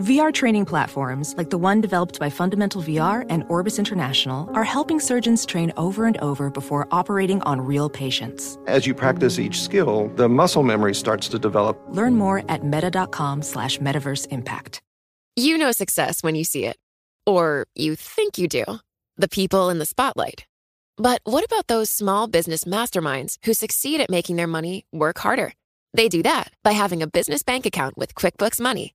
VR training platforms, like the one developed by Fundamental VR and Orbis International, are helping surgeons train over and over before operating on real patients. As you practice each skill, the muscle memory starts to develop. Learn more at meta.com slash metaverse impact. You know success when you see it. Or you think you do. The people in the spotlight. But what about those small business masterminds who succeed at making their money work harder? They do that by having a business bank account with QuickBooks Money,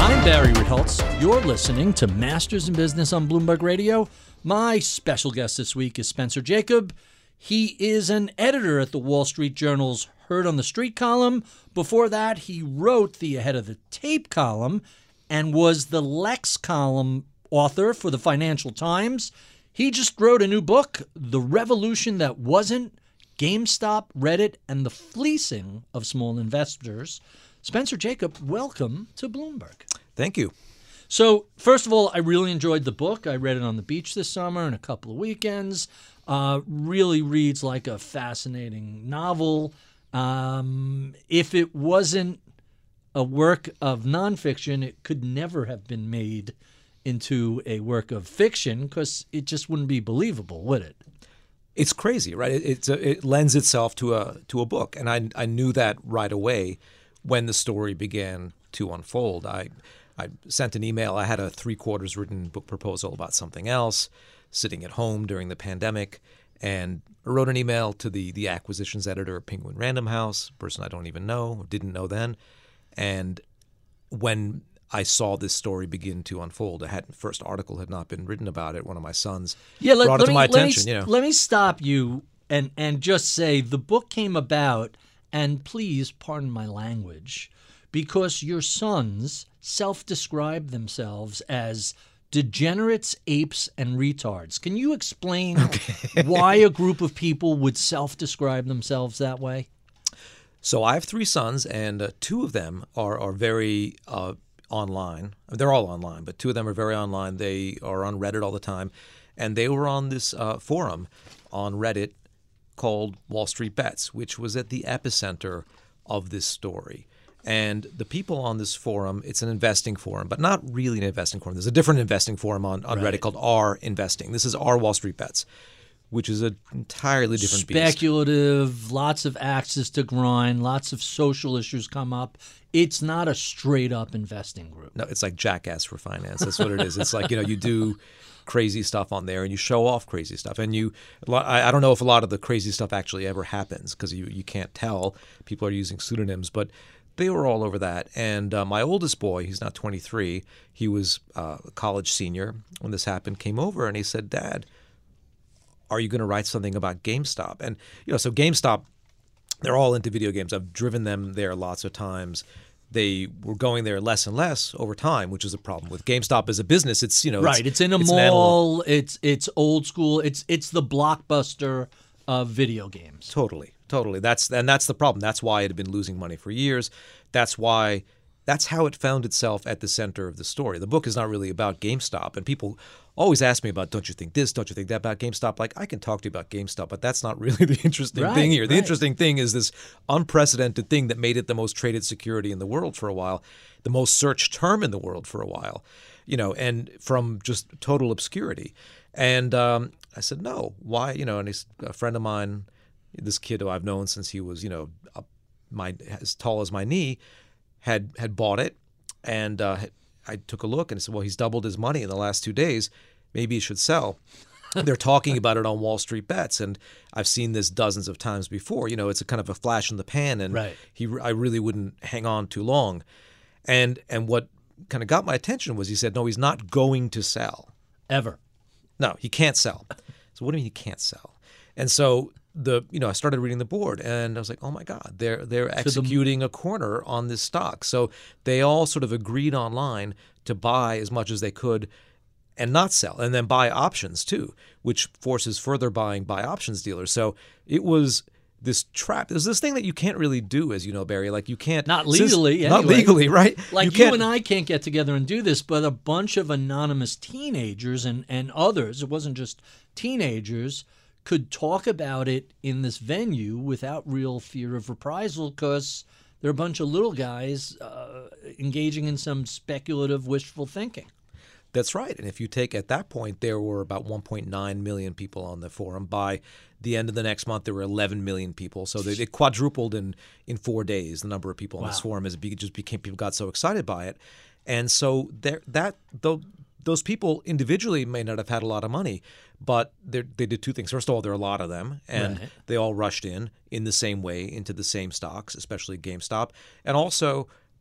I'm Barry Ritholtz. You're listening to Masters in Business on Bloomberg Radio. My special guest this week is Spencer Jakab. He is an editor at the Wall Street Journal's Heard on the Street column. Before that, he wrote the Ahead of the Tape column and was the Lex column author for the Financial Times. He just wrote a new book, The Revolution That Wasn't GameStop, Reddit, and the Fleecing of Small Investors. Spencer Jakab, welcome to Bloomberg. Thank you. So, first of all, I really enjoyed the book. I read it on the beach this summer and a couple of weekends. Uh, really reads like a fascinating novel. Um, if it wasn't a work of nonfiction, it could never have been made into a work of fiction because it just wouldn't be believable, would it? It's crazy, right? It, it's a, it lends itself to a to a book, and I I knew that right away when the story began to unfold. I I sent an email. I had a three quarters written book proposal about something else, sitting at home during the pandemic, and I wrote an email to the the acquisitions editor of Penguin Random House, person I don't even know, didn't know then, and when I saw this story begin to unfold. A first article had not been written about it. One of my sons yeah, let, brought let it to me, my let attention. Me, you know. let me stop you and and just say the book came about, and please pardon my language, because your sons self-describe themselves as degenerates, apes, and retards. Can you explain okay. why a group of people would self-describe themselves that way? So I have three sons, and uh, two of them are are very uh, online. They're all online, but two of them are very online. They are on Reddit all the time, and they were on this uh, forum on Reddit called Wall Street Bets, which was at the epicenter of this story. And the people on this forum, it's an investing forum, but not really an investing forum. There's a different investing forum on, on right. Reddit called R Investing. This is R Wall Street Bets which is an entirely different speculative beast. lots of axes to grind lots of social issues come up it's not a straight up investing group no it's like jackass for finance that's what it is it's like you know you do crazy stuff on there and you show off crazy stuff and you i don't know if a lot of the crazy stuff actually ever happens because you, you can't tell people are using pseudonyms but they were all over that and uh, my oldest boy he's not 23 he was uh, a college senior when this happened came over and he said dad are you going to write something about GameStop? And you know, so GameStop, they're all into video games. I've driven them there lots of times. They were going there less and less over time, which is a problem with GameStop as a business. It's you know, right. It's, it's in a it's mall. It's it's old school. It's it's the blockbuster of video games. Totally, totally. That's and that's the problem. That's why it had been losing money for years. That's why that's how it found itself at the center of the story. The book is not really about GameStop, and people always ask me about, don't you think this, don't you think that about GameStop? Like, I can talk to you about GameStop, but that's not really the interesting right, thing here. The right. interesting thing is this unprecedented thing that made it the most traded security in the world for a while, the most searched term in the world for a while, you know, and from just total obscurity. And um, I said, no, why? You know, and he's a friend of mine, this kid who I've known since he was, you know, my as tall as my knee had had bought it, and uh, I took a look and said, "Well, he's doubled his money in the last two days. Maybe he should sell." they're talking about it on Wall Street Bets, and I've seen this dozens of times before. You know, it's a kind of a flash in the pan, and Right. he, I really wouldn't hang on too long. And and what kind of got my attention was he said, no, he's not going to sell. Ever. No, he can't sell. So what do you mean he can't sell? And so the you know I started reading the board and I was like, oh my god, they're they're executing a corner on this stock. So they all sort of agreed online to buy as much as they could and not sell, and then buy options too, which forces further buying by options dealers. So it was this trap. There's this thing that you can't really do, as you know, Barry. Like you can't Not since- legally, not legally, right? Like you, can't- and I can't get together and do this, but a bunch of anonymous teenagers and, and others, it wasn't just teenagers, could talk about it in this venue without real fear of reprisal because they're a bunch of little guys uh, engaging in some speculative, wishful thinking. That's right. And if you take at that point, there were about 1.9 million people on the forum. By the end of the next month, there were 11 million people. So they, it quadrupled in in four days. The number of people on this forum as it be- just became people got so excited by it, and so there that though those people individually may not have had a lot of money, but they they did two things. First of all, there are a lot of them, and Right. they all rushed in in the same way into the same stocks, especially GameStop, and also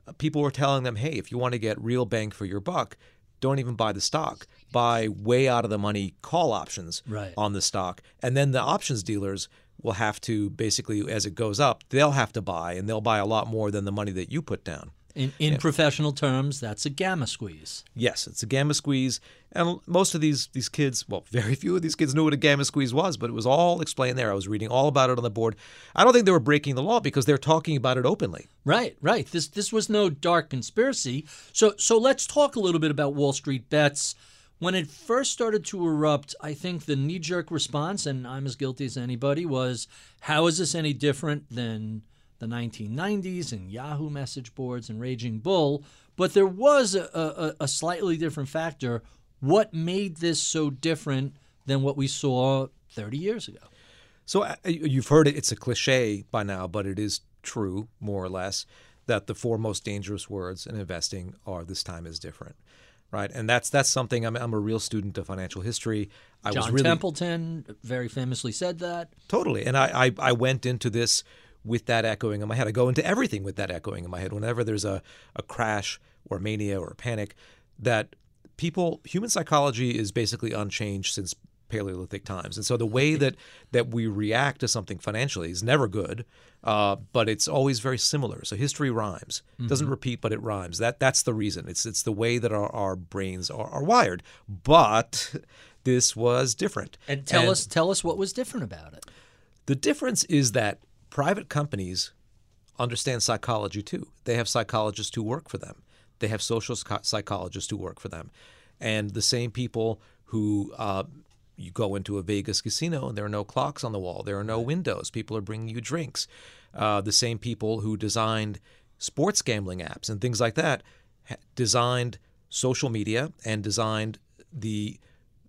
uh, people were telling them, hey, if you want to get real bang for your buck, don't even buy the stock. Buy way out of the money call options Right. on the stock. And then the options dealers will have to basically, as it goes up, they'll have to buy and they'll buy a lot more than the money that you put down. In, in professional terms, that's a gamma squeeze. Yes, it's a gamma squeeze, and most of these these kids, well, very few of these kids knew what a gamma squeeze was, but it was all explained there. I was reading all about it on the board. I don't think they were breaking the law because they're talking about it openly. Right, right. This this was no dark conspiracy. So so let's talk a little bit about Wall Street bets. When it first started to erupt, I think the knee jerk response, and I'm as guilty as anybody, was how is this any different than the 1990s and Yahoo message boards and Raging Bull? But there was a, a, a slightly different factor. What made this so different than what we saw 30 years ago? So uh, you've heard it; it's a cliche by now, but it is true, more or less, that the four most dangerous words in investing are "this time is different." Right, and that's that's something. I'm, I'm a real student of financial history. I John was really Templeton very famously said that. Totally. And I, I, I went into this with that echoing in my head. I go into everything with that echoing in my head. Whenever there's a, a crash or mania or panic, that people, human psychology is basically unchanged since Paleolithic times. And so the way that, that we react to something financially is never good, uh, but it's always very similar. So history rhymes. It doesn't repeat, but it rhymes. That That's the reason. It's, it's the way that our, our brains are, are wired. But this was different. And tell us tell us what was different about it. The difference is that private companies understand psychology too. They have psychologists who work for them. They have social psychologists who work for them, and the same people who uh, you go into a Vegas casino and there are no clocks on the wall, there are no windows. People are bringing you drinks. Uh, the same people who designed sports gambling apps and things like that designed social media and designed the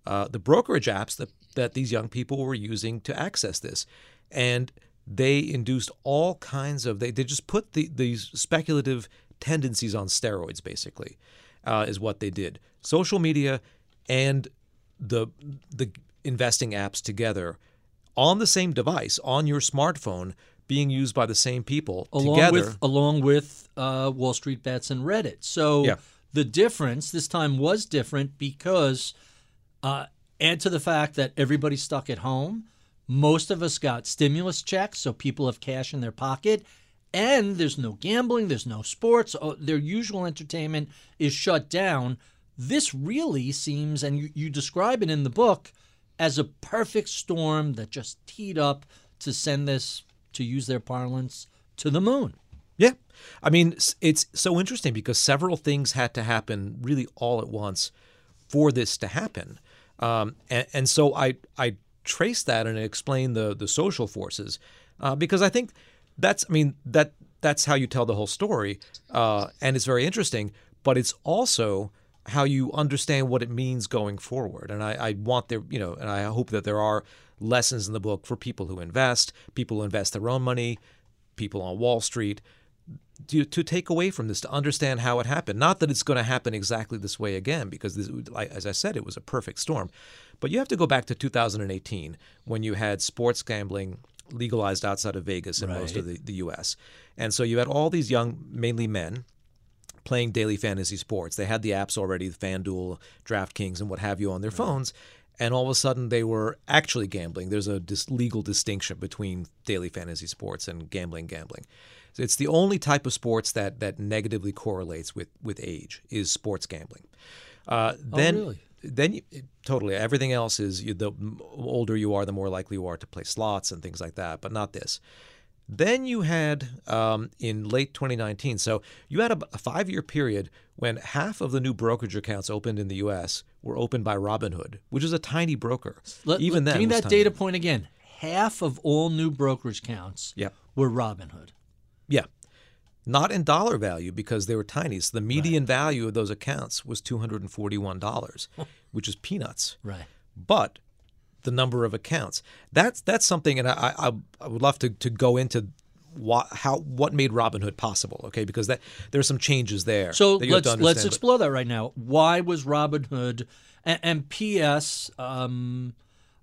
uh, the brokerage apps that that these young people were using to access this, and they induced all kinds of they, they just put the, these speculative tendencies on steroids basically uh, is what they did social media and the the investing apps together on the same device on your smartphone being used by the same people Along together with along with uh, Wall Street Bets and Reddit. So Yeah. the difference this time was different because uh, add to the fact that everybody's stuck at home. Most of us got stimulus checks, so people have cash in their pocket. And there's no gambling, there's no sports. Oh, their usual entertainment is shut down. This really seems, and you, you describe it in the book, as a perfect storm that just teed up to send this, to use their parlance, to the moon. Yeah. I mean, it's so interesting because several things had to happen really all at once for this to happen. Um, and, and so I, I traced that and explain the, the social forces uh, because I think that's, I mean, that that's how you tell the whole story. Uh, and it's very interesting, but it's also how you understand what it means going forward. And I, I want there, you know, and I hope that there are lessons in the book for people who invest, people who invest their own money, people on Wall Street, to, to take away from this, to understand how it happened. Not that it's going to happen exactly this way again, because this, as I said, it was a perfect storm. But you have to go back to 2018 when you had sports gambling legalized outside of Vegas in most of the, the U.S. And so you had all these young, mainly men, playing daily fantasy sports. They had the apps already, the FanDuel, DraftKings, and what have you on their phones. And all of a sudden, they were actually gambling. There's a dis- legal distinction between daily fantasy sports and gambling, gambling. It's the only type of sports that that negatively correlates with with age is sports gambling. Uh, then, really? then you, totally everything else is you, the older you are, the more likely you are to play slots and things like that. But not this. Then you had um, in late 2019, so you had a, a five year period when half of the new brokerage accounts opened in the U.S. were opened by Robinhood, which is a tiny broker. Let- Even let- then, give me that tiny. data point again. Half of all new brokerage accounts Yep. were Robinhood. Yeah. Not in dollar value because they were tiny. So the median value of those accounts was $241, which is peanuts. Right. But the number of accounts, that's that's something, and I, I, I would love to, to go into what, how, what made Robinhood possible, okay? Because that there are some changes there. So let's let's explore that right now. Why was Robinhood and, and P.S. Um,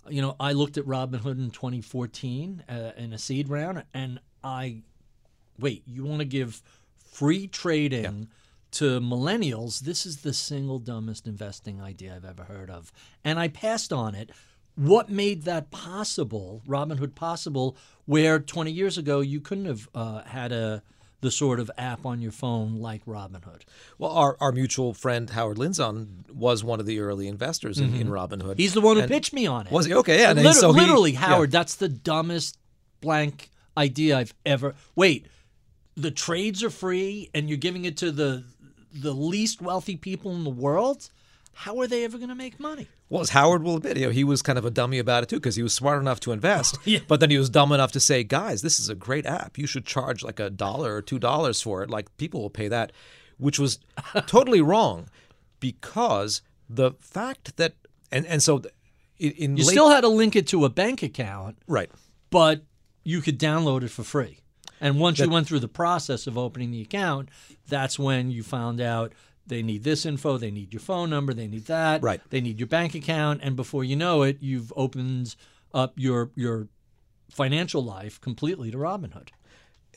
you know, I looked at Robinhood in 2014 uh, in a seed round, and I wait. You want to give free trading to millennials? This is the single dumbest investing idea I've ever heard of, and I passed on it. What made that possible, Robinhood possible, where 20 years ago you couldn't have uh, had a the sort of app on your phone like Robinhood? Well, our, our mutual friend Howard Lindzon was one of the early investors in, in Robinhood. Mm-hmm. He's the one who And- pitched me on it. Was he? Okay, yeah. and Liter- so he- literally, yeah. Howard, that's the dumbest blank idea I've ever. Wait, the trades are free, and you're giving it to the the least wealthy people in the world. How are they ever going to make money? Well, as Howard will admit, you know, he was kind of a dummy about it too because he was smart enough to invest, Yeah. but then he was dumb enough to say, "Guys, this is a great app. You should charge like a dollar or two dollars for it. Like people will pay that," which was totally wrong because the fact that and and so in, in You late, still had to link it to a bank account, right. but you could download it for free. And once you went through the process of opening the account, that's when you found out they need this info, they need your phone number, they need that, Right. They need your bank account, and before you know it, you've opened up your your financial life completely to Robinhood.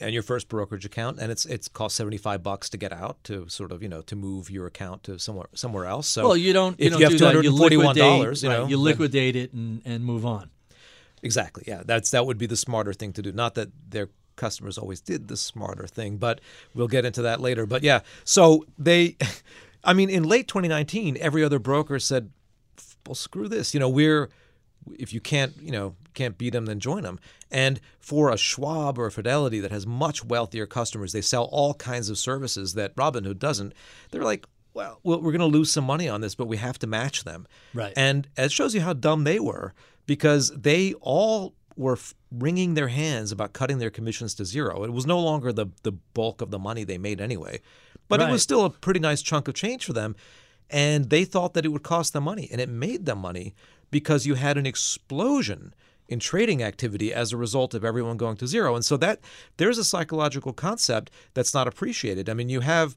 and your first brokerage account, and it's it's cost seventy five bucks to get out to sort of you know to move your account to somewhere somewhere else. So well, you don't. You if don't you have do two that. You and forty one dollars, you right, know, you then- liquidate it and, and move on. Exactly. Yeah, that's that would be the smarter thing to do. Not that their customers always did the smarter thing, but we'll get into that later. But yeah, so they, I mean, in late 2019, every other broker said, "Well, screw this. You know, we're if you can't, you know, can't beat them, then join them." And for a Schwab or a Fidelity that has much wealthier customers, they sell all kinds of services that Robinhood doesn't. They're like. Well, well, we're going to lose some money on this, but we have to match them. Right. And it shows you how dumb they were because they all were wringing their hands about cutting their commissions to zero. It was no longer the the bulk of the money they made anyway, but it was still a pretty nice chunk of change for them. And they thought that it would cost them money, and it made them money because you had an explosion in trading activity as a result of everyone going to zero. And so that there's a psychological concept that's not appreciated. I mean, you have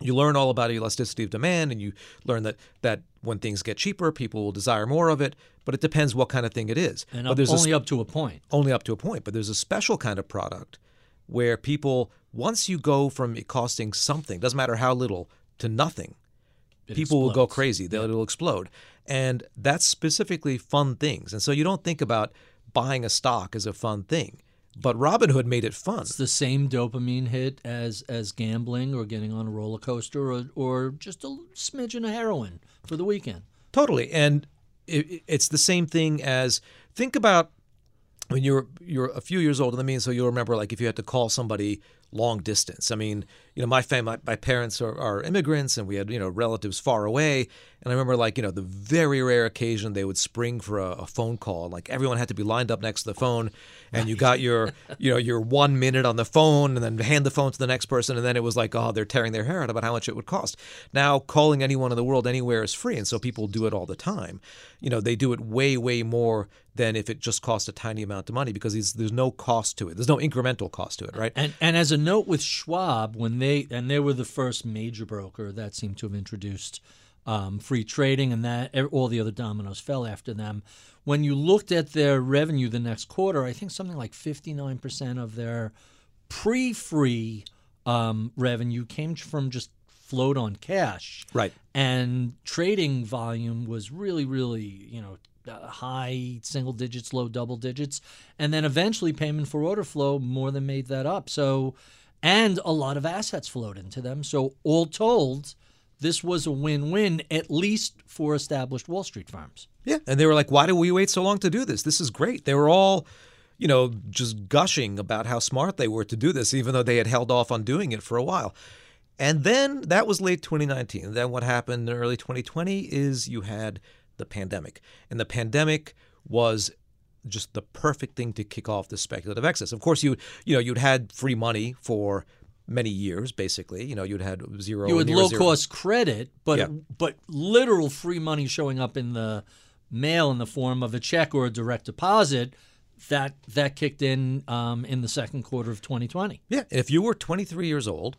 you learn all about elasticity of demand and you learn that that when things get cheaper people will desire more of it but it depends what kind of thing it is. And but there's only up to a point. only up to a point but there's a special kind of product where people once you go from it costing something doesn't matter how little to nothing It people will go crazy. They'll, it'll explode. And that's specifically fun things. And so you don't think about buying a stock as a fun thing but robinhood made it fun. It's the same dopamine hit as as gambling or getting on a roller coaster or or just a smidgen of heroin for the weekend. Totally, and it, it's the same thing as think about when you're you're a few years older than me, and so you'll remember like if you had to call somebody long distance. I mean, you know, my family, my, my parents are, are immigrants, and we had you know relatives far away, and I remember like you know the very rare occasion they would spring for a, a phone call, like everyone had to be lined up next to the phone, and you got your you know your one minute on the phone, and then hand the phone to the next person, and then it was like oh they're tearing their hair out about how much it would cost. Now calling anyone in the world anywhere is free, and so people do it all the time. You know, they do it way way more than if it just cost a tiny amount of money because there's no cost to it. There's no incremental cost to it, right? And and as a note with Schwab when they and they were the first major broker that seemed to have introduced um, free trading, and that all the other dominoes fell after them. When you looked at their revenue the next quarter, I think something like fifty nine percent of their pre-free um, revenue came from just float on cash, Right. and trading volume was really, really, you know, uh, high single digits, low double digits, and then eventually payment for order flow more than made that up. So, and a lot of assets flowed into them. So, all told, this was a win-win, at least for established Wall Street firms. Yeah, and they were like, "Why do we wait so long to do this? This is great." They were all, you know, just gushing about how smart they were to do this, even though they had held off on doing it for a while. And then that was late 2019. Then what happened in early 2020 is you had the pandemic, and the pandemic was just the perfect thing to kick off the speculative excess. Of course, you you know you'd had free money for many years, basically. You know, you'd had zero. You had low zero- cost credit, but Yeah. but literal free money showing up in the mail in the form of a check or a direct deposit. That that kicked in um, in the second quarter of 2020. Yeah, and if you were 23 years old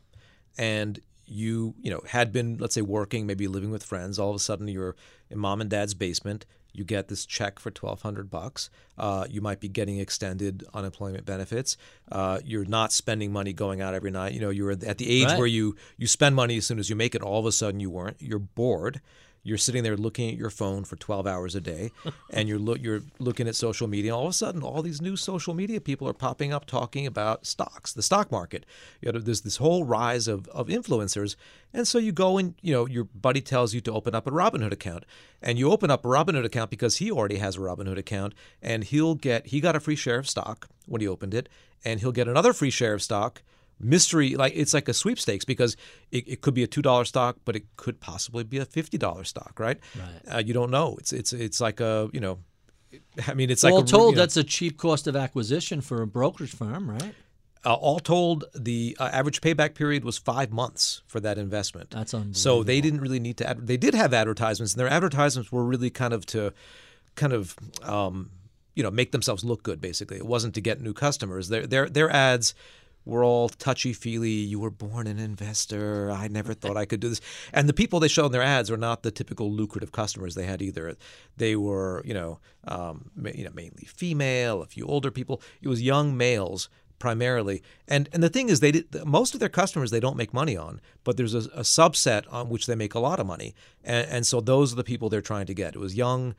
and you, you know, had been let's say working, maybe living with friends, all of a sudden you're in mom and dad's basement, you get this check for 1200 bucks. Uh, you might be getting extended unemployment benefits. Uh, you're not spending money going out every night. You know, you're at the age Right. where you you spend money as soon as you make it. All of a sudden you weren't. You're bored. You're sitting there looking at your phone for 12 hours a day, and you're look you're looking at social media. All of a sudden, all these new social media people are popping up talking about stocks, the stock market. You know, there's this whole rise of, of influencers, and so you go and you know your buddy tells you to open up a Robinhood account, and you open up a Robinhood account because he already has a Robinhood account, and he'll get he got a free share of stock when he opened it, and he'll get another free share of stock mystery like it's like a sweepstakes because it, it could be a two dollar stock but it could possibly be a fifty dollar stock right? Right. uh, you don't know. It's it's it's like a you know i mean it's like all a, told, you know, that's a cheap cost of acquisition for a brokerage firm, right? uh, all told the uh, average payback period was five months for that investment. That's so they didn't really need to ad- they did have advertisements and their advertisements were really kind of to kind of um, you know make themselves look good basically. It wasn't to get new customers. Their their their ads were all touchy feely. You were born an investor. I never thought I could do this. And the people they showed in their ads were not the typical lucrative customers they had either. They were, you know, um, you know, mainly female, a few older people. It was young males primarily. And and the thing is, they did most of their customers they don't make money on, but there's a, a subset on which they make a lot of money. And, and so those are the people they're trying to get. It was young,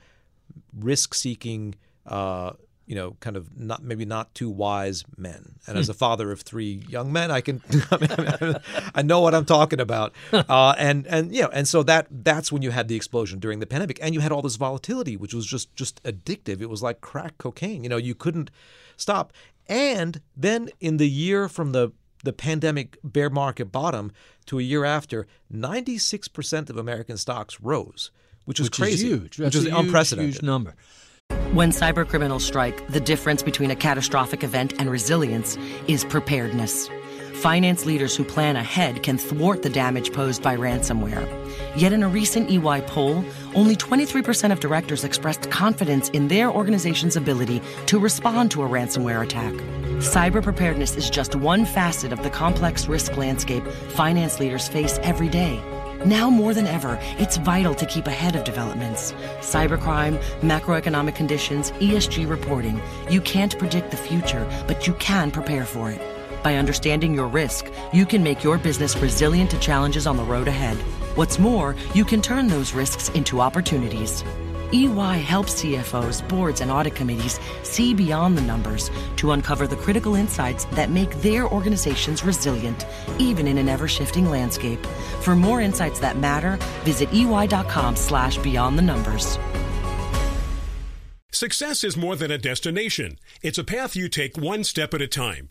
risk-seeking. Uh, you know, kind of not maybe not too wise men. And as a father of three young men, I can I know what I'm talking about. Uh, and and you know, and so that that's when you had the explosion during the pandemic, and you had all this volatility, which was just just addictive. It was like crack cocaine. You know, you couldn't stop. And then in the year from the the pandemic bear market bottom to a year after, 96% of American stocks rose, which is Which crazy, is huge. which That's is huge, unprecedented. Huge number. When cybercriminals strike, the difference between a catastrophic event and resilience is preparedness. Finance leaders who plan ahead can thwart the damage posed by ransomware. Yet in a recent EY poll, only 23% of directors expressed confidence in their organization's ability to respond to a ransomware attack. Cyber preparedness is just one facet of the complex risk landscape finance leaders face every day. Now more than ever, it's vital to keep ahead of developments. Cybercrime, macroeconomic conditions, ESG reporting. You can't predict the future, but you can prepare for it. By understanding your risk, you can make your business resilient to challenges on the road ahead. What's more, you can turn those risks into opportunities. EY helps CFOs, boards, and audit committees see beyond the numbers to uncover the critical insights that make their organizations resilient, even in an ever-shifting landscape. For more insights that matter, visit ey.com slash beyond the numbers. Success is more than a destination. It's a path you take one step at a time.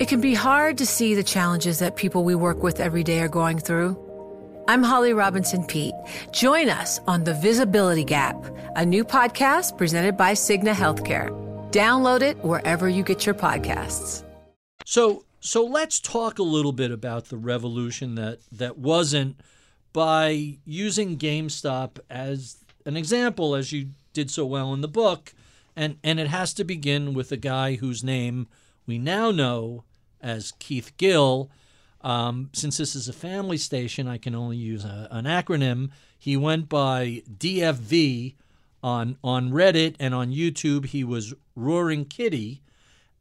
It can be hard to see the challenges that people we work with every day are going through. I'm Holly Robinson Peete. Join us on The Visibility Gap, a new podcast presented by Cigna Healthcare. Download it wherever you get your podcasts. So, so let's talk a little bit about the revolution that that wasn't by using GameStop as an example, as you did so well in the book, and and it has to begin with a guy whose name we now know as Keith Gill. Um, since this is a family station, I can only use a, an acronym. He went by DFV on on Reddit and on YouTube. He was Roaring Kitty,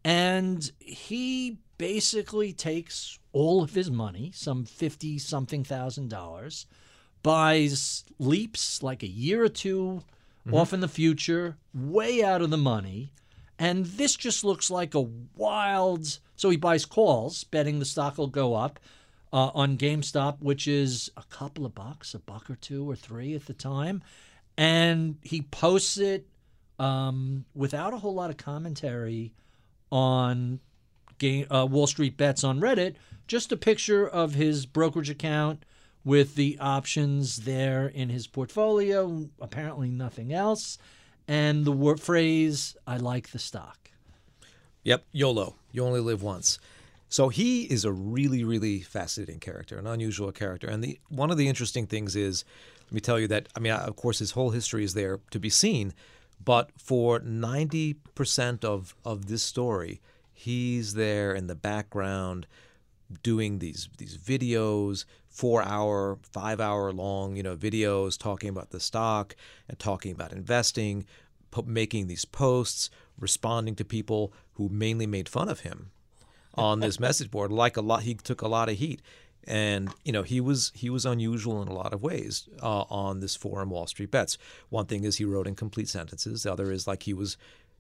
and he basically takes all of his money, some fifty something thousand dollars, buys leaps like a year or 2 off in the future, way out of the money. And this just looks like a wild. So he buys calls, betting the stock will go up uh, on GameStop, which is a couple of bucks, a buck or two or three at the time. And he posts it um, without a whole lot of commentary on game, uh, Wall Street Bets on Reddit, just a picture of his brokerage account with the options there in his portfolio, apparently nothing else, and the word, phrase, I like the stock. Yep, YOLO. You only live once. So he is a really, really fascinating character, an unusual character. And the one of the interesting things is, let me tell you that I mean, of course, his whole history is there to be seen, but for ninety percent of of this story, he's there in the background doing these these videos four hour five hour long you know videos talking about the stock and talking about investing po- making these posts responding to people who mainly made fun of him on this message board like a lot he took a lot of heat. And you know he was he was unusual in a lot of ways uh, on this forum wall street bets. One thing is he wrote in complete sentences. The other is like he was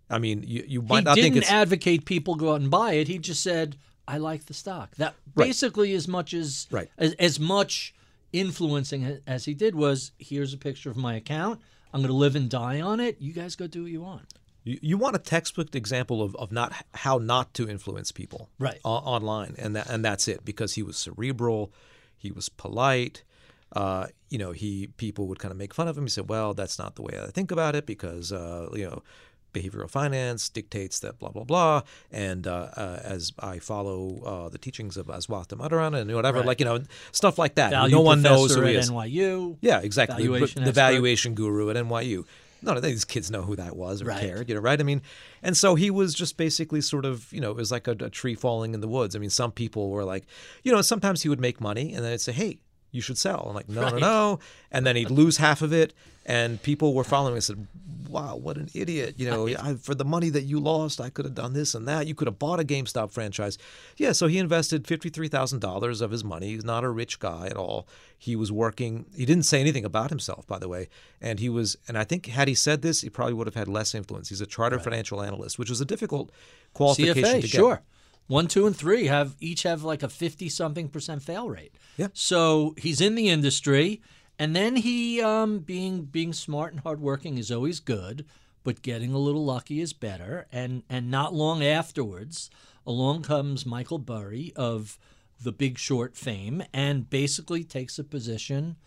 i mean you, you might he not didn't think it's advocate people go out and buy it. He just said, "I like the stock." That Right. basically as much as Right. as, as much influencing as he did was, "Here's a picture of my account. I'm going to live and die on it. You guys go do what you want." You, you want a textbook example of, of not how not to influence people Right. o- online, and that, and that's it because he was cerebral, he was polite. Uh, you know, he people would kind of make fun of him. He said, "Well, that's not the way I think about it because uh, you know." Behavioral finance dictates that blah blah blah, and uh, uh, as I follow uh, the teachings of Aswath Damodaran and whatever, Right. like you know, stuff like that. Value no one knows who he is. NYU. Yeah, exactly. The- Valuation the valuation guru at NYU. None of these kids know who that was or Right. cared, you know, right? I mean, and so he was just basically sort of, you know, it was like a, a tree falling in the woods. I mean, some people were like, you know, sometimes he would make money and then they'd say, hey, you should sell. I'm like, no, no, Right. no. And then he'd lose half of it. And people were following and said, wow, what an idiot. You know, I, for the money that you lost, I could have done this and that. You could have bought a GameStop franchise. Yeah, so he invested $53,000 of his money. He's not a rich guy at all. He was working, he didn't say anything about himself, by the way. And he was, and I think had he said this, he probably would have had less influence. He's a chartered financial analyst, which was a difficult qualification CFA, to get. sure. One, two, and three have each have like a fifty something percent fail rate. Yeah. So he's in the industry, and then he, um, being being smart and hardworking is always good, but getting a little lucky is better. And and not long afterwards, along comes Michael Burry of the Big Short fame, and basically takes a position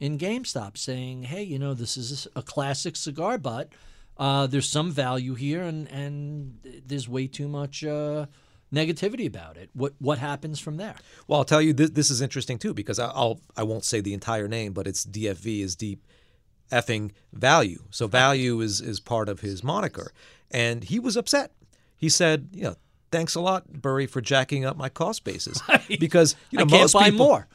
in GameStop, saying, "Hey, you know, this is a classic cigar butt." Uh, there's some value here, and and there's way too much uh, negativity about it. What what happens from there? Well, I'll tell you this, this is interesting too because I- I'll I won't say the entire name, but it's DFV is deep effing value. So value is is part of his moniker, and he was upset. He said, you know, thanks a lot, Burry, for jacking up my cost basis because you know I can't most buy people- more.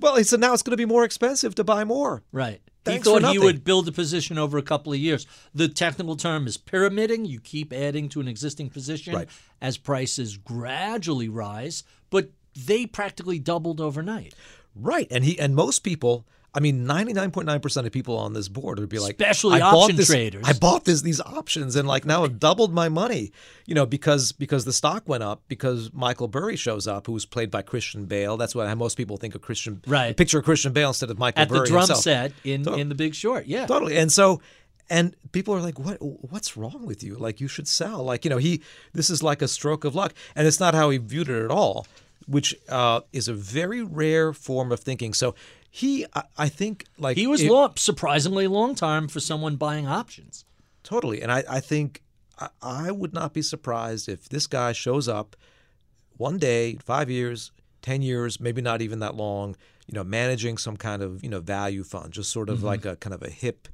Well, he said now it's going to be more expensive to buy more. Right. He thought he would build a position over a couple of years. The technical term is pyramiding. You keep adding to an existing position Right. as prices gradually rise, but they practically doubled overnight. Right, and he and most people. I mean, ninety nine point nine percent of people on this board would be like, Especially I bought option this, traders. I bought this these options, and like now I've doubled my money. You know, because because the stock went up because Michael Burry shows up, who's played by Christian Bale. That's what most people think of Christian. Right. Picture of Christian Bale instead of Michael At Burry the drum himself. set in, To- in The Big Short. Yeah. Totally. And so and people are like, What what's wrong with you? Like you should sell. Like, you know, he this is like a stroke of luck. And it's not how he viewed it at all, which uh, is a very rare form of thinking. So he I, I think like He was it- long, surprisingly long time for someone buying options. Totally. And I, I think I, I would not be surprised if this guy shows up one day, five years, 10 years, maybe not even that long, you know, managing some kind of, you know, value fund, just sort of mm-hmm. like a kind of a hip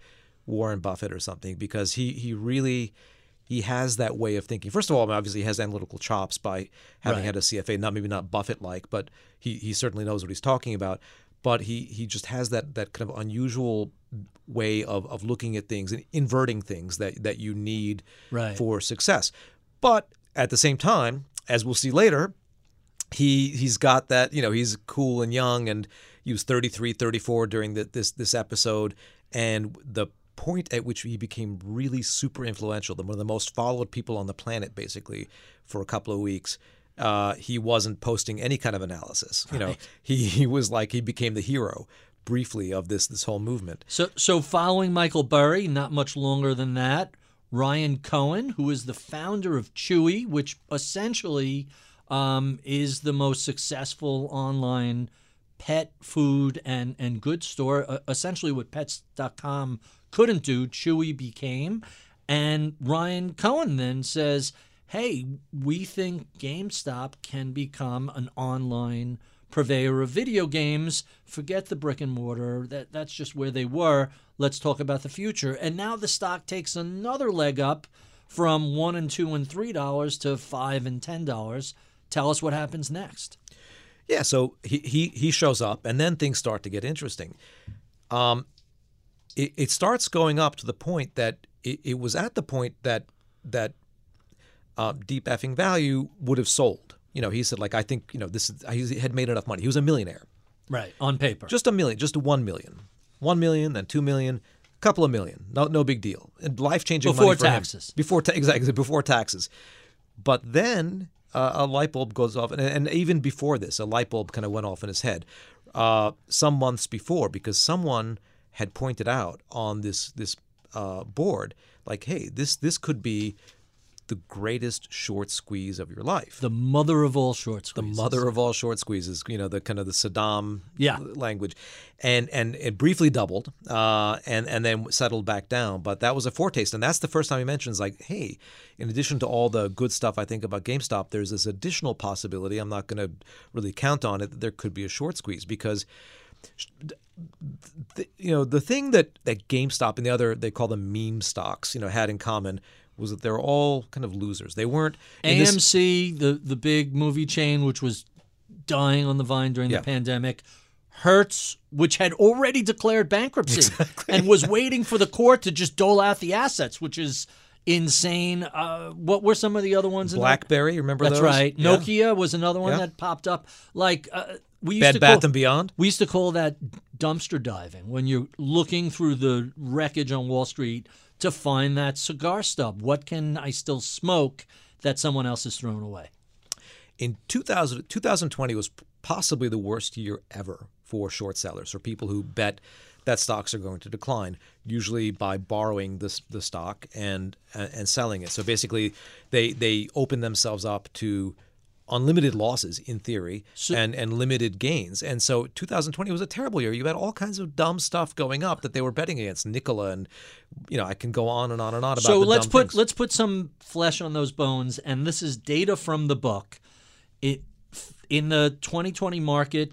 Warren Buffett or something, because he, he really, he has that way of thinking. First of all, obviously he has analytical chops by having Right. had a CFA, not maybe not Buffett like, but he, he certainly knows what he's talking about. But he, he just has that, that kind of unusual way of, of looking at things and inverting things that, that you need Right. for success. But at the same time, as we'll see later, he he's got that you know he's cool and young and he was 33 34 during the, this this episode and the point at which he became really super influential the one of the most followed people on the planet basically for a couple of weeks uh, he wasn't posting any kind of analysis you know he he was like he became the hero briefly of this this whole movement So, so following Michael Burry, not much longer than that, Ryan Cohen, who is the founder of Chewy, which essentially um, is the most successful online pet food and and goods store. Uh, essentially, what Pets.com couldn't do, Chewy became. And Ryan Cohen then says, "Hey, we think GameStop can become an online." purveyor of video games. Forget the brick and mortar. That that's just where they were. Let's talk about the future. And now the stock takes another leg up from one and two and three dollars to five and ten dollars. Tell us what happens next. Yeah, so he he he shows up, and then things start to get interesting. Um, it, it starts going up to the point that it, it was at the point that that uh, deep effing value would have sold. You know, he said like I think you know this is he had made enough money. He was a millionaire, Right on paper. just a million, just one million, one million, then two million, couple of million. No no big deal. And life changing Before money for him. taxes. Before ta- exactly before taxes. But then uh, a light bulb goes off, and, and even before this, a light bulb kind of went off in his head. Uh, some months before, because someone had pointed out on this this uh, board, like, hey, this this could be the greatest short squeeze of your life. the mother of all short squeezes. The mother of all short squeezes, you know, the kind of the Saddam Yeah. language, and and it briefly doubled, uh, and and then settled back down. But that was a foretaste, and that's the first time he mentions like, hey, in addition to all the good stuff I think about GameStop, there's this additional possibility. I'm not going to really count on it that there could be a short squeeze because. The, you know the thing that that GameStop and the other they call them meme stocks you know had in common was that they're all kind of losers. They weren't in this- AMC, the the big movie chain, which was dying on the vine during Yeah. the pandemic. Hertz, which had already declared bankruptcy and was waiting for the court to just dole out the assets, which is insane. Uh, what were some of the other ones? in there? BlackBerry, remember That's those? right. Yeah. Nokia was another one Yeah. that popped up. Like uh, we used Bed to Bath call, and Beyond. We used to call that dumpster diving when you're looking through the wreckage on Wall Street to find that cigar stub. What can I still smoke that someone else has thrown away? in 2000, 2020 was possibly the worst year ever for short sellers, or people who bet that stocks are going to decline, usually by borrowing this the stock and and selling it. So basically, they they open themselves up to unlimited losses in theory and and limited gains. And so 2020 was a terrible year. You had all kinds of dumb stuff going up that they were betting against Nikola and you know I can go on and on and on about so the let's dumb put things. let's put some flesh on those bones and this is data from the book it in the 2020 market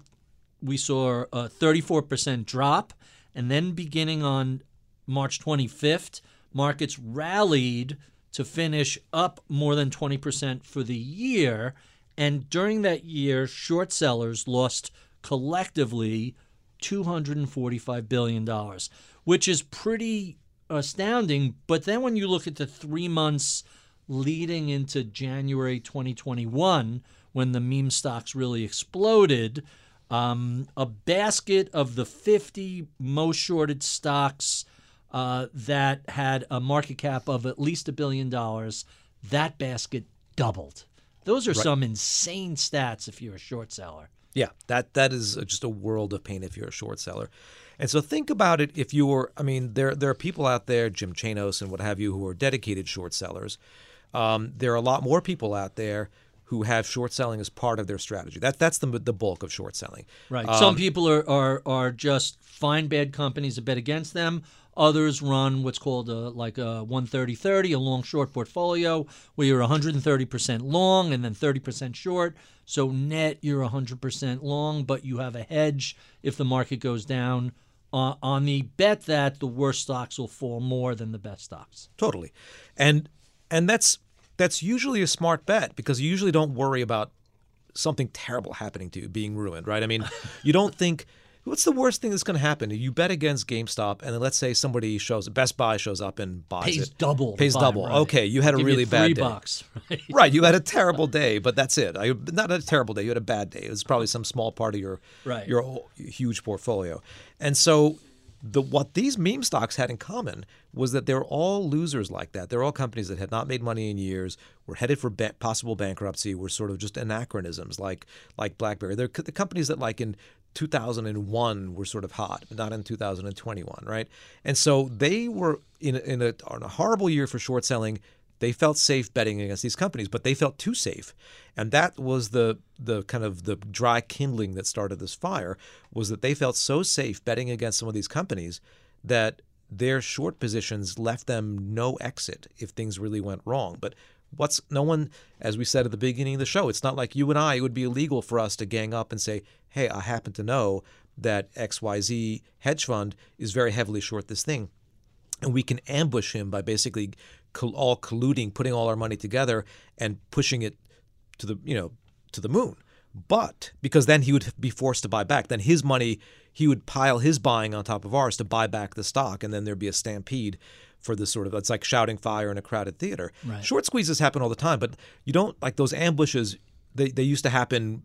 we saw a 34% drop and then beginning on March 25th markets rallied to finish up more than 20% for the year and during that year short sellers lost collectively $245 billion, which is pretty astounding. But then when you look at the three months leading into January 2021, when the meme stocks really exploded, um, a basket of the 50 most shorted stocks uh, that had a market cap of at least a billion dollars, that basket doubled. Those are Right. some insane stats if you're a short seller. Yeah, that that is just a world of pain if you're a short seller. And so think about it if you're I mean there there are people out there Jim Chanos and what have you who are dedicated short sellers. Um, there are a lot more people out there who have short selling as part of their strategy. That that's the the bulk of short selling. Right. Um, Some people are, are are just find bad companies to bet against them. Others run what's called a like a 130-30, a long short portfolio, where you're 130% long and then 30% short. So net you're 100% long, but you have a hedge if the market goes down uh, on the bet that the worst stocks will fall more than the best stocks. Totally, and and that's that's usually a smart bet because you usually don't worry about something terrible happening to you, being ruined, right? I mean, you don't think what's the worst thing that's going to happen? You bet against GameStop, and then let's say somebody shows Best Buy shows up and buys Pays it, double pays buy, double. right. Okay, you had a really three bad day. bucks, right? Right, you had a terrible day, but that's it. I, not a terrible day. You had a bad day. It was probably some small part of your Right. your whole huge portfolio. And so, the what these meme stocks had in common was that they're all losers like that. They're all companies that had not made money in years, were headed for ba- possible bankruptcy, were sort of just anachronisms like like BlackBerry. They're co- the companies that like in 2001 were sort of hot, but not in 2021, right? And so they were in a, in a, in a horrible year for short selling they felt safe betting against these companies, but they felt too safe, and that was the the kind of the dry kindling that started this fire. Was that they felt so safe betting against some of these companies that their short positions left them no exit if things really went wrong. But what's no one, as we said at the beginning of the show, it's not like you and I. It would be illegal for us to gang up and say, "Hey, I happen to know that X Y Z hedge fund is very heavily short this thing." and we can ambush him by basically all colluding, putting all our money together and pushing it to the you know to the moon. But because then he would be forced to buy back, then his money he would pile his buying on top of ours to buy back the stock, and then there'd be a stampede for this sort of it's like shouting fire in a crowded theater. Right. Short squeezes happen all the time, but you don't like those ambushes. They they used to happen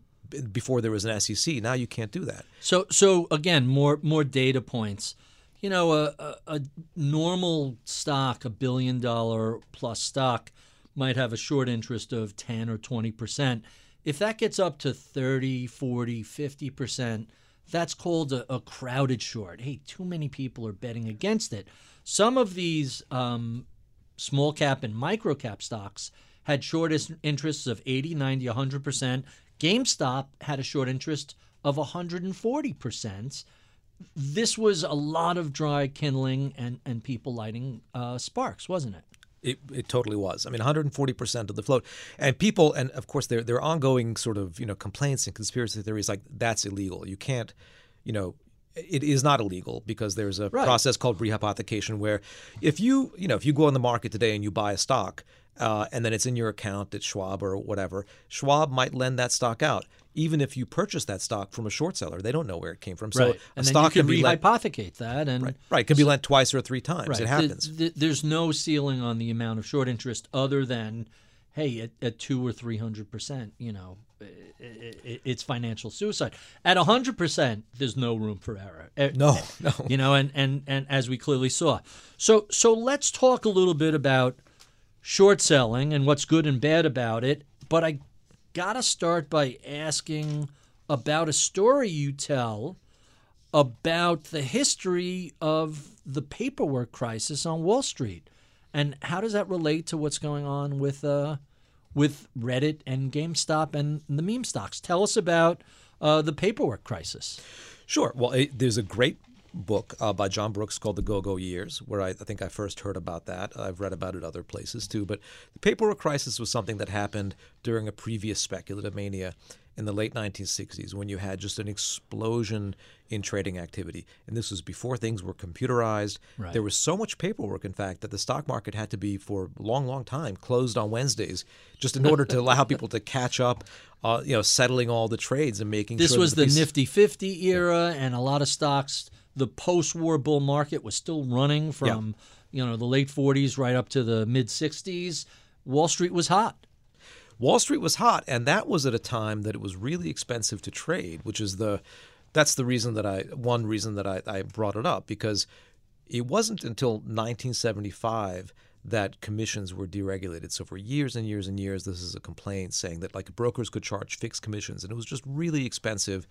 before there was an SEC. Now you can't do that. So so again, more more data points. You know, a, a, a normal stock, a billion dollar plus stock, might have a short interest of 10 or 20%. If that gets up to 30, 40, 50%, that's called a, a crowded short. Hey, too many people are betting against it. Some of these um, small cap and micro cap stocks had short interests of 80, 90, 100%. GameStop had a short interest of 140%. This was a lot of dry kindling and, and people lighting uh, sparks, wasn't it? It, it totally was. I mean, 140% of the float, and people, and of course, there there are ongoing sort of you know complaints and conspiracy theories like that's illegal. You can't, you know, it is not illegal because there's a Right. process called rehypothecation where if you you know if you go on the market today and you buy a stock uh, and then it's in your account at Schwab or whatever, Schwab might lend that stock out. Even if you purchase that stock from a short seller, they don't know where it came from. So right. a And then stock you can can be lent, rehypothecate that. And right, right, can be lent twice or three times. Right. It happens. th- there's no ceiling on the amount of short interest other than, hey, at, at two or three hundred percent, you know, it's financial suicide. At hundred percent, there's no room for error. Eh, No, no. You know, and and and as we clearly saw, so so let's talk a little bit about short selling and what's good and bad about it. But I gotta start by asking about a story you tell about the history of the paperwork crisis on Wall Street, and how does that relate to what's going on with uh, with Reddit and GameStop and the meme stocks? Tell us about uh, the paperwork crisis. Sure. Well, it, there's a great book uh, by John Brooks called The Go Go Years, where I, I, think I first heard about that. I've read about it other places too. But the paperwork crisis was something that happened during a previous speculative mania in the late 1960s when you had just an explosion in trading activity. And this was before things were computerized. Right. There was so much paperwork, in fact, that the stock market had to be, for a long, long time, closed on Wednesdays just in order to allow people to catch up, uh, you know, settling all the trades and making this sure was the, the Nifty 50 era, yeah. and a lot of stocks, the post war bull market was still running from, yeah. you know, the late 40s right up to the mid 60s. Wall Street was hot. Wall Street was hot, and that was at a time that it was really expensive to trade, which is the that's the reason that I one reason that I, I brought it up because it wasn't until 1975 that commissions were deregulated. So for years and years and years, this is a complaint saying that like brokers could charge fixed commissions, and it was just really expensive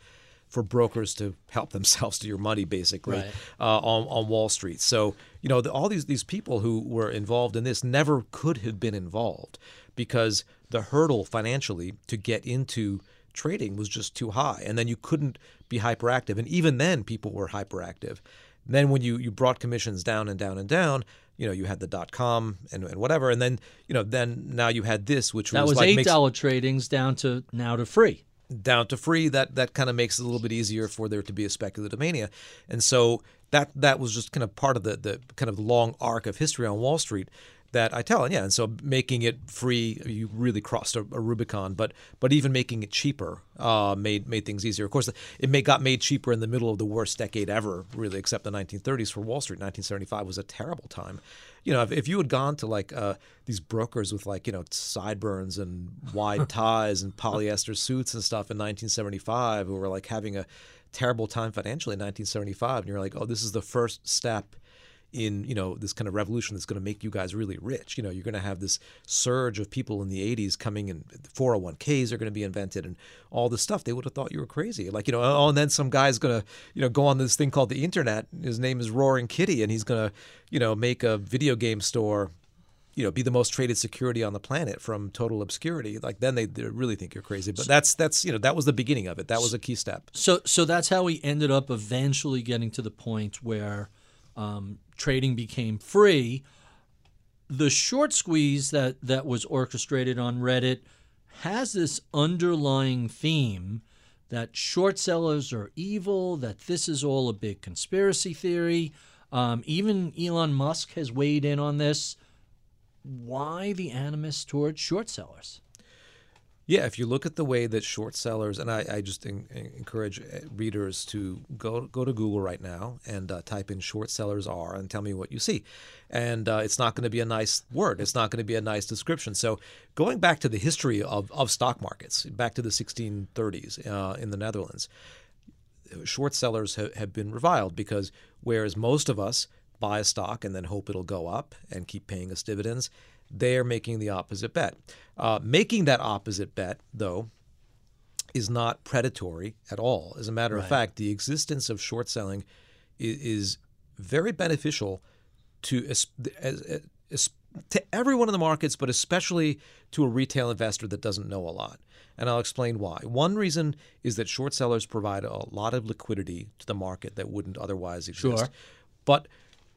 for brokers to help themselves to your money, basically, right. uh, on, on Wall Street. So you know, the, all these these people who were involved in this never could have been involved because the hurdle financially to get into trading was just too high, and then you couldn't be hyperactive. And even then, people were hyperactive. And then when you you brought commissions down and down and down, you know, you had the dot com and, and whatever, and then you know, then now you had this, which that was, was like eight dollar tradings down to now to free down to free, that that kind of makes it a little bit easier for there to be a speculative mania. And so that that was just kind of part of the the kind of long arc of history on Wall Street that I tell. And yeah, and so making it free, you really crossed a, a Rubicon. But but even making it cheaper uh, made made things easier. Of course, it may, got made cheaper in the middle of the worst decade ever, really, except the 1930s for Wall Street. 1975 was a terrible time. You know, if, if you had gone to like uh, these brokers with like you know sideburns and wide ties and polyester suits and stuff in 1975, who were like having a terrible time financially in 1975, and you're like, oh, this is the first step in you know this kind of revolution that's going to make you guys really rich. You know, you're going to have this surge of people in the 80s coming and 401ks are going to be invented and all this stuff. They would have thought you were crazy. Like you know, oh, and then some guy's going to you know go on this thing called the internet. His name is Roaring Kitty, and he's going to you know make a video game store you know, be the most traded security on the planet from total obscurity, like then they, they really think you're crazy. But that's that's you know that was the beginning of it. That was a key step. So so that's how we ended up eventually getting to the point where um, trading became free. The short squeeze that, that was orchestrated on Reddit has this underlying theme that short sellers are evil, that this is all a big conspiracy theory. Um, even Elon Musk has weighed in on this. Why the animus towards short sellers? Yeah, if you look at the way that short sellers, and I, I just in, encourage uh, readers to go go to Google right now and uh, type in short sellers are and tell me what you see. And uh, it's not going to be a nice word. It's not going to be a nice description. So going back to the history of, of stock markets, back to the 1630s uh, in the Netherlands, short sellers ha- have been reviled because whereas most of us buy a stock and then hope it'll go up and keep paying us dividends, they're making the opposite bet. Uh, making that opposite bet, though, is not predatory at all. As a matter right. of fact, the existence of short selling is, is very beneficial to as, as, as, to everyone in the markets, but especially to a retail investor that doesn't know a lot. And I'll explain why. One reason is that short sellers provide a lot of liquidity to the market that wouldn't otherwise exist. Sure. But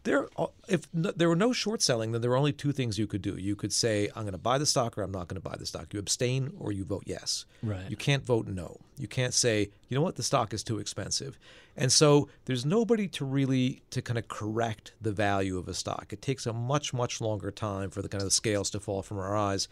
there, uh, if there were no short selling, then there were only two things you could do. You could say, "I'm going to buy the stock," or "I'm not going to buy the stock." You abstain or you vote yes. Right. You can't vote no. You can't say, "You know what? The stock is too expensive," and so there's nobody to really to kind of correct the value of a stock. It takes a much much longer time for the kind of the scales to fall from our eyes.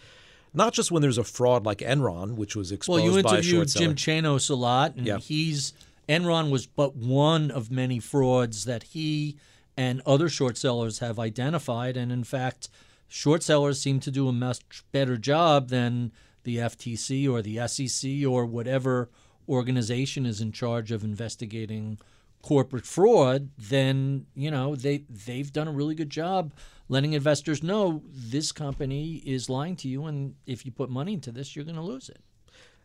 Not just when there's a fraud like Enron, which was exposed well, you interviewed Jim Chanos a lot, and yeah. he's Enron was but one of many frauds that he and other short sellers have identified. And in fact, short sellers seem to do a much better job than the FTC or the SEC or whatever organization is in charge of investigating corporate fraud, then you know they they've done a really good job letting investors know this company is lying to you, and if you put money into this, you're going to lose it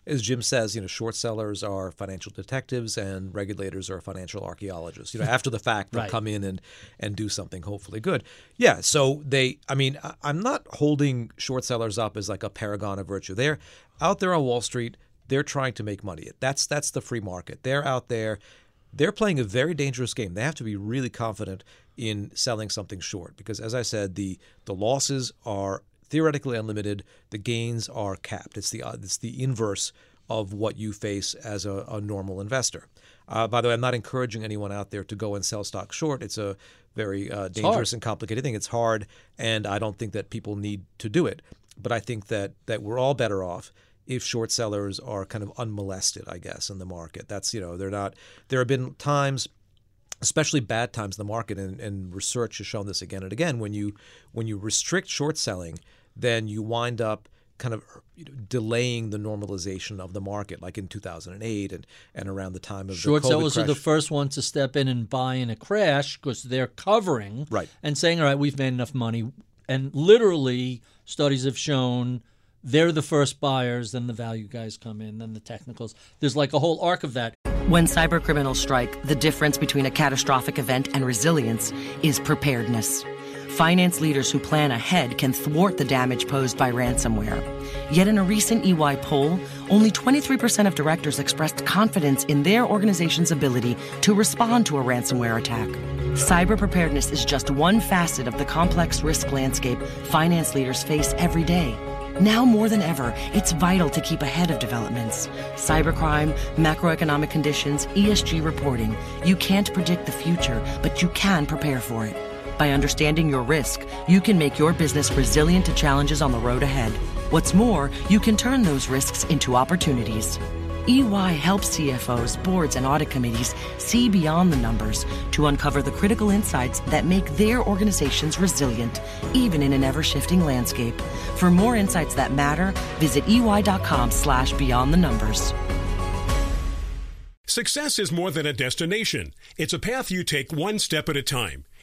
as Jim says, you know, short sellers are financial detectives and regulators are financial archaeologists. You know, after the fact, they'll right. come in and and do something hopefully good. Yeah. So they, I mean, I'm not holding short sellers up as like a paragon of virtue. They're out there on Wall Street. They're trying to make money. That's that's the free market. They're out there. they're playing a very dangerous game. They have to be really confident in selling something short because, as I said, the the losses are theoretically unlimited. The gains are capped. It's the uh, it's the inverse of what you face as a, a normal investor. Uh, by the way, I'm not encouraging anyone out there to go and sell stock short. It's a very uh, dangerous and complicated thing. It's hard, and I don't think that people need to do it. But I think that that we're all better off if short sellers are kind of unmolested, I guess, in the market. That's you know they're not. There have been times especially bad times in the market and, and, research has shown this again and again when you when you restrict short selling then you wind up kind of you know, delaying the normalization of the market, like in 2008 and, and around the time of short the COVID sellers crash. are the first ones to step in and buy in a crash because they're covering right. and saying, "All right, we've made enough money." And literally, studies have shown they're the first buyers, then the value guys come in, then the technicals. There's like a whole arc of that. When cybercriminals strike, the difference between a catastrophic event and resilience is preparedness. Finance leaders who plan ahead can thwart the damage posed by ransomware. Yet in a recent EY poll, only 23% of directors expressed confidence in their organization's ability to respond to a ransomware attack. Cyber preparedness is just one facet of the complex risk landscape finance leaders face every day. Now more than ever, it's vital to keep ahead of developments. Cybercrime, macroeconomic conditions, ESG reporting. You can't predict the future, but you can prepare for it. By understanding your risk, you can make your business resilient to challenges on the road ahead. What's more, you can turn those risks into opportunities. EY helps CFOs, boards, and audit committees see beyond the numbers to uncover the critical insights that make their organizations resilient, even in an ever-shifting landscape. For more insights that matter, visit ey.com slash beyond the numbers. Success is more than a destination. It's a path you take one step at a time.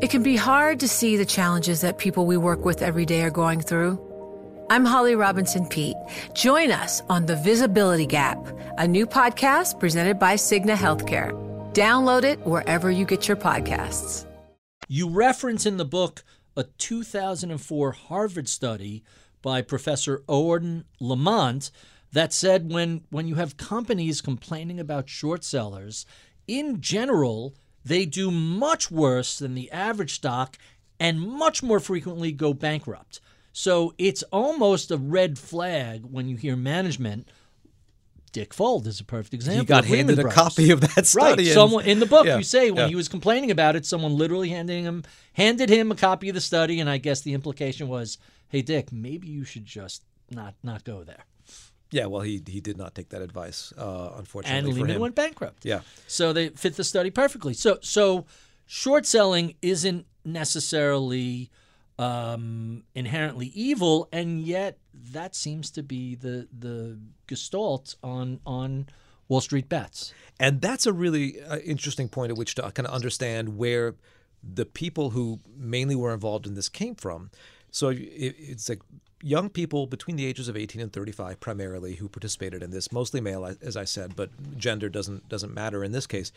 It can be hard to see the challenges that people we work with every day are going through. I'm Holly Robinson Peete. Join us on The Visibility Gap, a new podcast presented by Cigna Healthcare. Download it wherever you get your podcasts. You reference in the book a 2004 Harvard study by Professor Owen Lamont that said when, when you have companies complaining about short sellers, in general, they do much worse than the average stock and much more frequently go bankrupt. So it's almost a red flag when you hear management. Dick Fuld is a perfect example. You got Lehman handed a Brothers. copy of that study. Right. Someone in the book Yeah, you say when yeah. he was complaining about it, someone literally handing him handed him a copy of the study, and I guess the implication was, "Hey, Dick, maybe you should just not not go there." Yeah, well, he he did not take that advice, uh, unfortunately And for Lehman went bankrupt. Yeah. So they fit the study perfectly. So so short selling isn't necessarily um, inherently evil, and yet that seems to be the the gestalt on on Wall Street bets. And that's a really uh, interesting point at which to kind of understand where the people who mainly were involved in this came from. So it, it's like young people between the ages of 18 and 35 primarily who participated in this, mostly male, as I said, but gender doesn't doesn't matter in this case.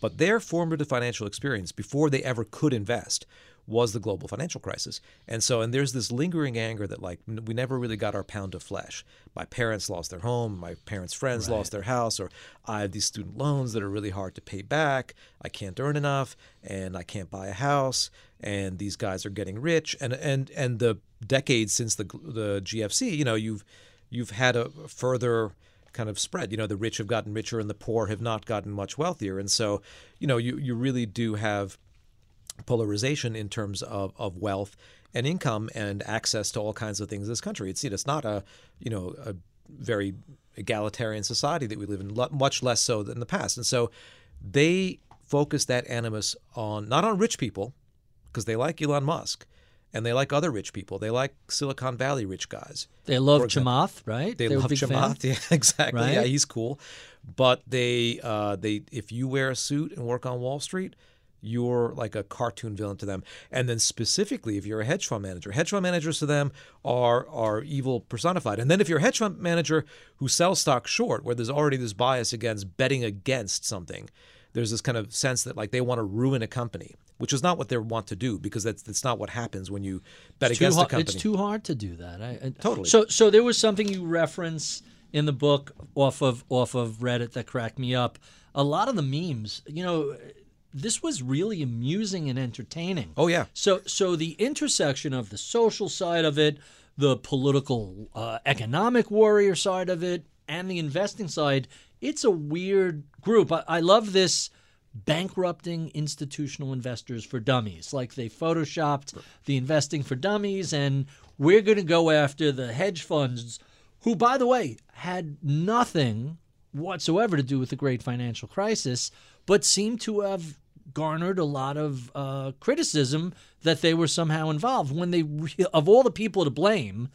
But their formative financial experience before they ever could invest was the global financial crisis. And so, and there's this lingering anger that, like, we never really got our pound of flesh. My parents lost their home, my parents' friends lost their house, or I have these student loans that are really hard to pay back. I can't earn enough, and I can't buy a house, and these guys are getting rich. And and and the decades since the the GFC, you know, you've you've had a further kind of spread. You know, the rich have gotten richer and the poor have not gotten much wealthier. And so, you know, you, you really do have polarization in terms of, of wealth and income and access to all kinds of things in this country. It's it's not a you know a very egalitarian society that we live in, much less so than the past. And so they focus that animus on not on rich people because they like Elon Musk and they like other rich people. They like Silicon Valley rich guys. They love Chamath, right? They, they love Chamath. Yeah, exactly. Right? Yeah, he's cool. But they uh, they if you wear a suit and work on Wall Street, you're like a cartoon villain to them. And then specifically, if you're a hedge fund manager, hedge fund managers to them are are evil personified. And then if you're a hedge fund manager who sells stock short, where there's already this bias against betting against something, there's this kind of sense that like they want to ruin a company, which is not what they want to do because that's that's not what happens when you bet it's against a company. It's too hard to do that. I, I, Totally. So so there was something you reference in the book off of off of Reddit that cracked me up. A lot of the memes, you know, this was really amusing and entertaining. Oh yeah. So so the intersection of the social side of it, the political uh, economic warrior side of it, and the investing side, it's a weird group. I, I love this bankrupting institutional investors for dummies. Like they photoshopped the investing for dummies, and we're going to go after the hedge funds, who, by the way, had nothing whatsoever to do with the great financial crisis, but seem to have garnered a lot of uh, criticism that they were somehow involved. When they, re- of all the people to blame,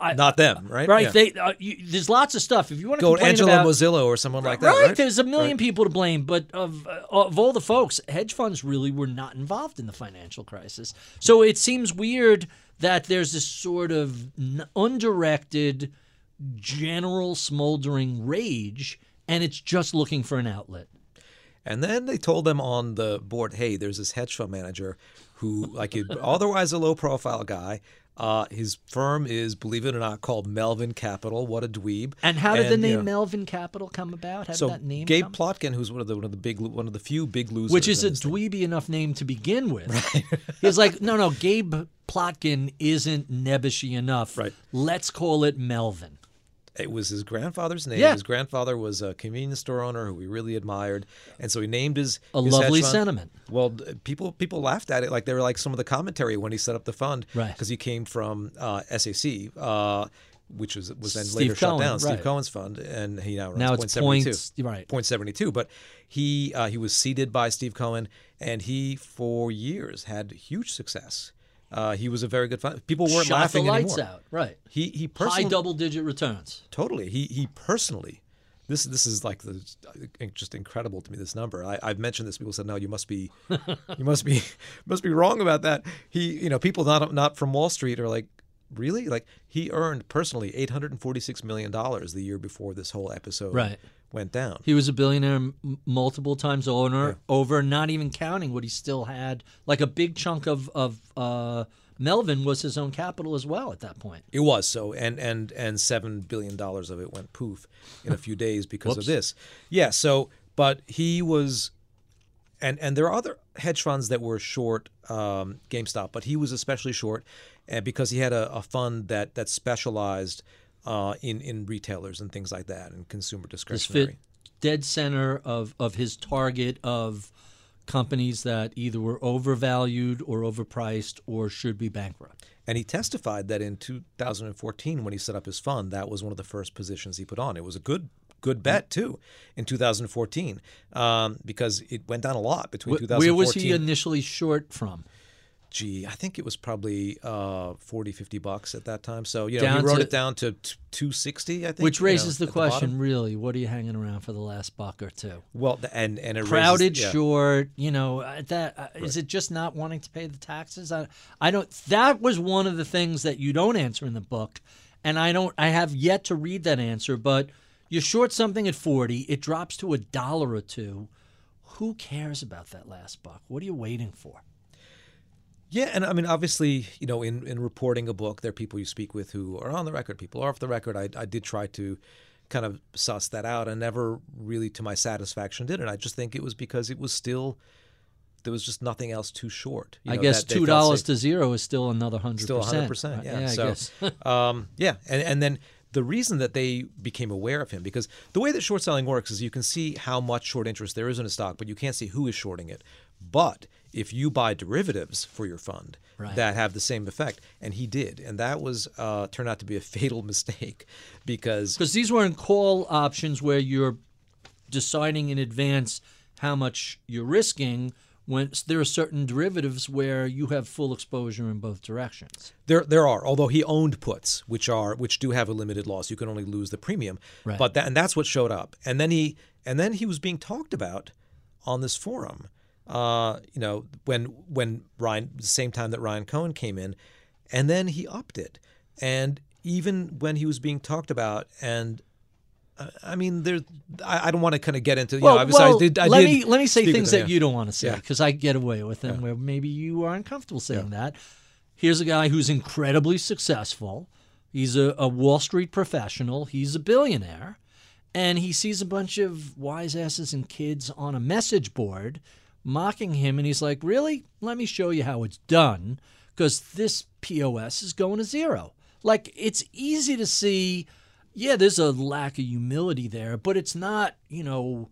I, Not them, right? right? Yeah. They, uh, you, there's lots of stuff. If you want to Go complain Angelo about, Mozilo or someone like that. right, Right. there's a million Right. people to blame, but of uh, of all the folks, hedge funds really were not involved in the financial crisis. So it seems weird that there's this sort of n- undirected, general smoldering rage, and it's just looking for an outlet. And then they told them on the board, hey, there's this hedge fund manager who, like, otherwise a low profile guy. Uh, his firm is, believe it or not, called Melvin Capital. What a dweeb! And how did the you name know, Melvin Capital come about? How so did that name Gabe come? Plotkin, who's one of the one of the big one of the few big losers, which is a this thing. dweeby enough name to begin with. He's like, no, no, Gabe Plotkin isn't nebbishy enough. Right. Let's call it Melvin. It was his grandfather's name. Yeah. His grandfather was a convenience store owner who we really admired, and so he named his A his lovely sentiment. Well, people people laughed at it like they were like some of the commentary when he set up the fund, Right. Because he came from uh, SAC, uh, which was was then Steve later shut Cohen, down. Steve. Cohen's fund, and he now runs Now it's point seventy two, right? Point seventy two. But he uh, he was seeded by Steve Cohen, and he for years had huge success. Uh, he was a very good fund. People weren't Shot laughing the lights anymore. out. Right. He he personally High double digit returns. Totally. He he personally. This this is like the just incredible to me. This number. I, I've mentioned this. People said, "No, you must be, you must be, must be wrong about that." He, you know, people not not from Wall Street are like, really? Like he earned personally eight hundred and forty six million dollars the year before this whole episode Right. went down. He was a billionaire m- multiple times owner over, not even counting what he still had. Like a big chunk of of uh, Melvin was his own capital as well at that point. It was so, and and and seven billion dollars of it went poof in a few days because of this. Yeah. So, but he was, and and there are other hedge funds that were short um, GameStop, but he was especially short, uh, because he had a, a fund that that specialized uh, in in retailers and things like that and consumer discretionary. dead center of of his target of companies that either were overvalued or overpriced or should be bankrupt. And he testified that in 2014, when he set up his fund, that was one of the first positions he put on. It was a good good bet too in 2014 um, because it went down a lot between 2014. Where was he initially short from? Gee, I think it was probably uh, 40, 50 bucks at that time. So you know, Down he wrote to- it down to t- 260. I think, Which you know, raises the question: bottom. really, what are you hanging around for the last buck or two? well, the- and and it raises- crowded yeah. short you know uh, that uh, is it just not wanting to pay the taxes I, I don't that was one of the things that you don't answer in the book and i don't i have yet to read that answer but you short something at 40 it drops to a dollar or two who cares about that last buck what are you waiting for Yeah, and I mean, obviously, you know, in, in reporting a book, there are people you speak with who are on the record, people are off the record. I, I did try to kind of suss that out and never really, to my satisfaction, did it. I just think it was because it was still, there was just nothing else too short. You i know, guess two dollars to zero is still another hundred Still percent 100%. Yeah. I so, guess. um, yeah. And, and then the reason that they became aware of him, because the way that short selling works is you can see how much short interest there is in a stock, but you can't see who is shorting it. But if you buy derivatives for your fund Right. that have the same effect, and he did, and that was uh, turned out to be a fatal mistake because Because these weren't call options where you're deciding in advance how much you're risking. When there are certain derivatives where you have full exposure in both directions. There, there are. Although he owned puts, which are which do have a limited loss. You can only lose the premium. Right. But that, and that's what showed up. And then he, and then he was being talked about on this forum. Uh, you know, when when Ryan, the same time that Ryan Cohen came in, and then he upped it. And even when he was being talked about, and I mean, there, I, I don't want to kind of get into. You know, obviously I did. I let me let me say things with that him, you don't want to say Yeah. because I get away with them where maybe you are uncomfortable saying that. Here's a guy who's incredibly successful. He's a, a Wall Street professional. He's a billionaire, and he sees a bunch of wise asses and kids on a message board mocking him, and he's like, "Really? Let me show you how it's done." Because this POS is going to zero. Like it's easy to see yeah, there's a lack of humility there, but it's not, you know,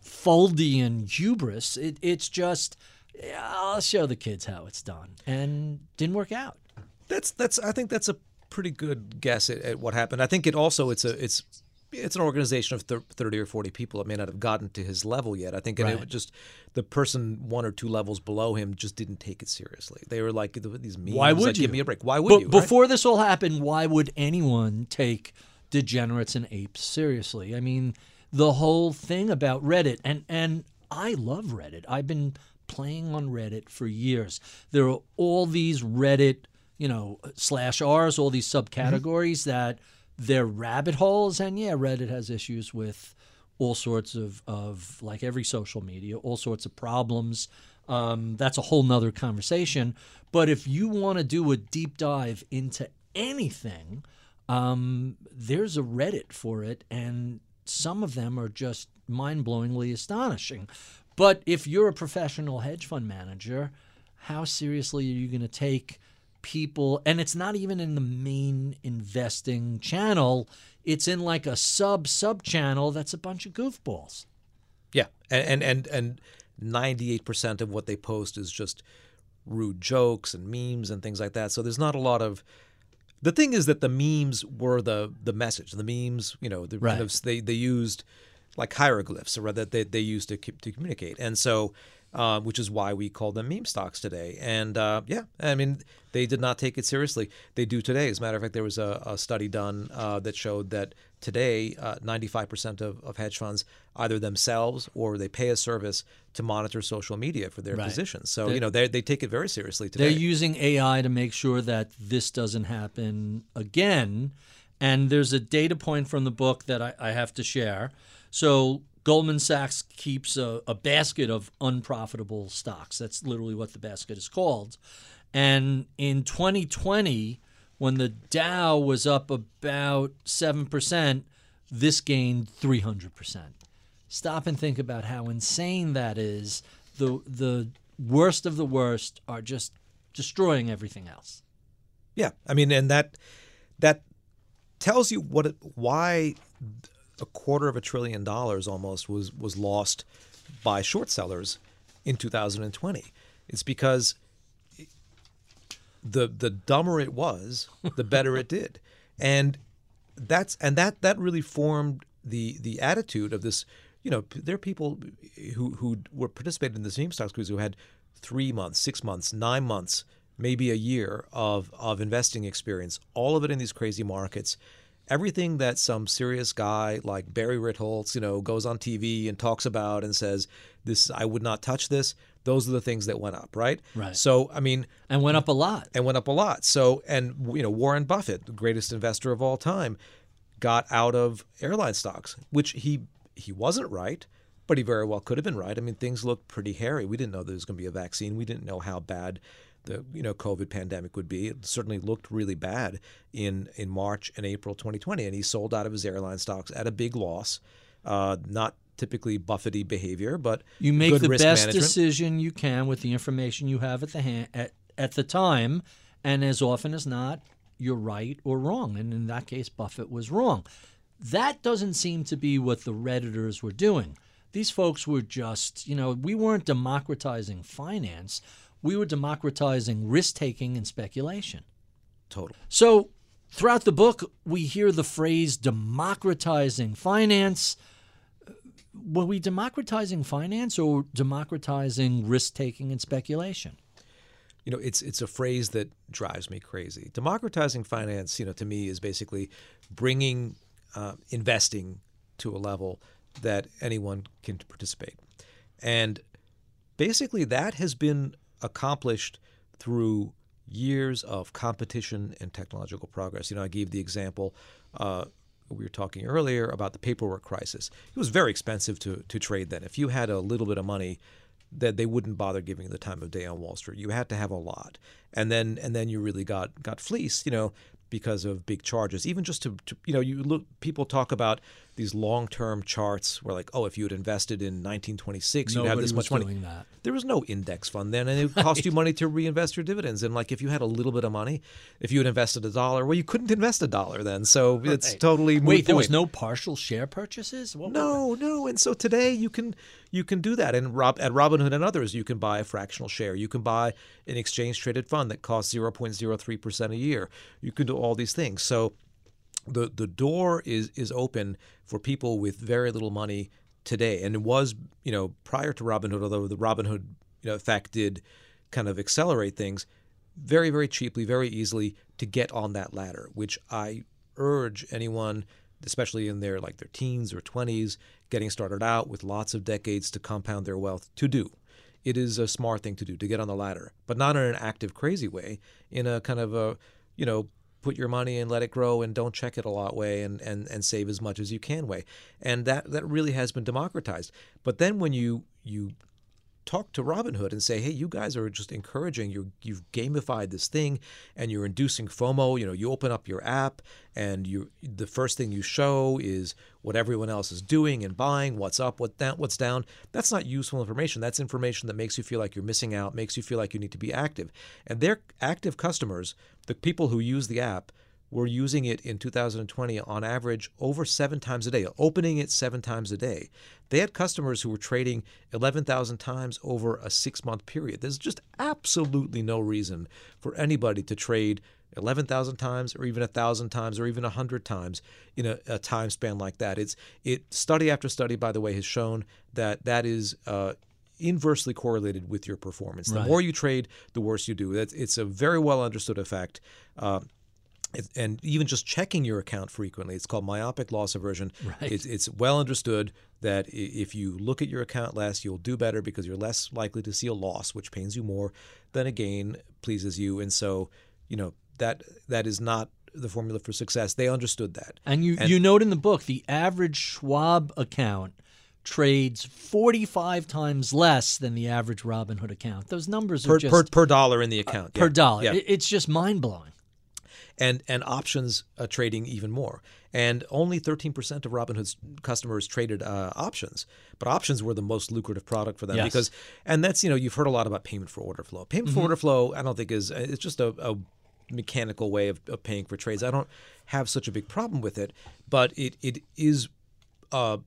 Fuldian hubris. It, it's just, yeah, I'll show the kids how it's done, and didn't work out. That's that's. I think that's a pretty good guess at, at what happened. I think it also it's a it's it's an organization of thirty or forty people. It may not have gotten to his level yet. I think and it Right. just the person one or two levels below him just didn't take it seriously. They were like these memes. Why would like, you? give me a break? Why would But you? right? Before this all happened, why would anyone take degenerates and apes seriously? I mean, the whole thing about Reddit, and and I love Reddit. I've been playing on Reddit for years. There are all these Reddit, you know, slash R's, all these mm-hmm. subcategories that they're rabbit holes, and yeah, Reddit has issues with all sorts of, of like every social media, all sorts of problems. Um, that's a whole nother conversation. But if you want to do a deep dive into anything, um, there's a Reddit for it, and some of them are just mind blowingly astonishing. But if you're a professional hedge fund manager, how seriously are you going to take people? And it's not even in the main investing channel, it's in like a sub sub channel that's a bunch of goofballs. Yeah, and and and and ninety eight percent of what they post is just rude jokes and memes and things like that. So there's not a lot of. The thing is that the memes were the the message. The memes, you know, the kind of they they used like hieroglyphs or rather they they used to to communicate, and so. Uh, which is why we call them meme stocks today. And uh, yeah, I mean, they did not take it seriously. They do today. As a matter of fact, there was a, a study done uh, that showed that today, uh, 95% of, of hedge funds either themselves or they pay a service to monitor social media for their Right. positions. So, They- you know, they they take it very seriously today. They're using AI to make sure that this doesn't happen again. And there's a data point from the book that I, I have to share. So Goldman Sachs keeps a, a basket of unprofitable stocks. That's literally what the basket is called. And in 2020, when the Dow was up about 7%, this gained 300%. Stop and think about how insane that is. The, the worst of the worst are just destroying everything else. Yeah, I mean, and that that tells you what why a quarter of a trillion dollars almost was was lost by short sellers in 2020. It's because the the dumber it was, the better it did, and that's and that that really formed the the attitude of this. You know, there are people who who were participating in the meme stocks cruise who had three months, six months, nine months, maybe a year of of investing experience. All of it in these crazy markets. Everything that some serious guy like Barry Ritholtz, you know, goes on TV and talks about and says, "This I would not touch this." Those are the things that went up, right? Right. So, I mean, And went up a lot. and went up a lot. So, and you know, Warren Buffett, the greatest investor of all time, got out of airline stocks, which he he wasn't right, but he very well could have been right. I mean, things looked pretty hairy. We didn't know there was going to be a vaccine. We didn't know how bad the you know COVID pandemic would be. It certainly looked really bad in in March and April 2020, and he sold out of his airline stocks at a big loss. Uh, not typically Buffety behavior, but You make the best management. decision you can with the information you have at the hand, at, at the time, and as often as not, you're right or wrong. And in that case, Buffett was wrong. That doesn't seem to be what the redditors were doing. these folks were just, you know, we weren't democratizing finance. We were democratizing risk taking and speculation. Total. So throughout the book, we hear the phrase democratizing finance. Were we democratizing finance or democratizing risk taking and speculation? You know, it's it's a phrase that drives me crazy. Democratizing finance, you know, to me is basically bringing uh, investing to a level that anyone can participate, and basically that has been accomplished through years of competition and technological progress. You know, I gave the example. Uh, we were talking earlier about the paperwork crisis. It was very expensive to, to trade then. If you had a little bit of money, that they wouldn't bother giving you the time of day on Wall Street. You had to have a lot, and then and then you really got got fleeced. You know, because of big charges. Even just to, to, you know, you look people talk about these long-term charts where like, oh, if you had invested in 1926, you'd have this much money. that. There was no index fund then, and it would cost you money to reinvest your dividends. And like, if you had a little bit of money, if you had invested a dollar, well, you couldn't invest a dollar then. So it's Right. totally moot Wait, there was no partial share purchases? What No, no. And so today you can you can do that. And Rob, at Robinhood and others, you can buy a fractional share. You can buy an exchange traded fund that costs 0.03% a year. You can do all these things. So the the door is is open for people with very little money today. And it was, you know, prior to Robinhood, although the Robinhood you know, effect did kind of accelerate things very, very cheaply, very easily to get on that ladder, which I urge anyone, especially in their like their teens or twenties, getting started out with lots of decades to compound their wealth to do. It is a smart thing to do to get on the ladder, but not in an active, crazy way, in a kind of a, you know, put your money and let it grow and don't check it a lot way and, and, and save as much as you can way. And that, that really has been democratized. But then when you you talk to Robinhood and say, "Hey, you guys are just encouraging you. You've gamified this thing, and you're inducing FOMO. You know, you open up your app, and you the first thing you show is what everyone else is doing and buying, what's up, what down, what's down. That's not useful information. That's information that makes you feel like you're missing out, makes you feel like you need to be active. And their active customers, the people who use the app." Were using it in 2020 on average over seven times a day, opening it seven times a day. They had customers who were trading 11,000 times over a six month period. There's just absolutely no reason for anybody to trade 11,000 times or even 1,000 times or even 100 times in a, a time span like that. It's it study after study, by the way, has shown that that is uh, inversely correlated with your performance. The Right. more you trade, the worse you do. That's, it's a very well understood effect. Uh, and even just checking your account frequently, it's called myopic loss aversion. Right. It's, it's well understood that if you look at your account less, you'll do better because you're less likely to see a loss, which pains you more than a gain pleases you. And so, you know, that that is not the formula for success. They understood that. And you, And- you note in the book the average Schwab account trades 45 times less than the average Robinhood account. Those numbers are Per, just per, per dollar in the account. per yeah. dollar. Yeah. It- It's just mind blowing. And and options uh, trading even more. And only 13% of Robinhood's customers traded uh, options, but options were the most lucrative product for them Yes. because, and that's you know you've heard a lot about payment for order flow. Payment Mm-hmm. for order flow, I don't think is it's just a, a mechanical way of, of paying for trades. I don't have such a big problem with it, but it it is uh,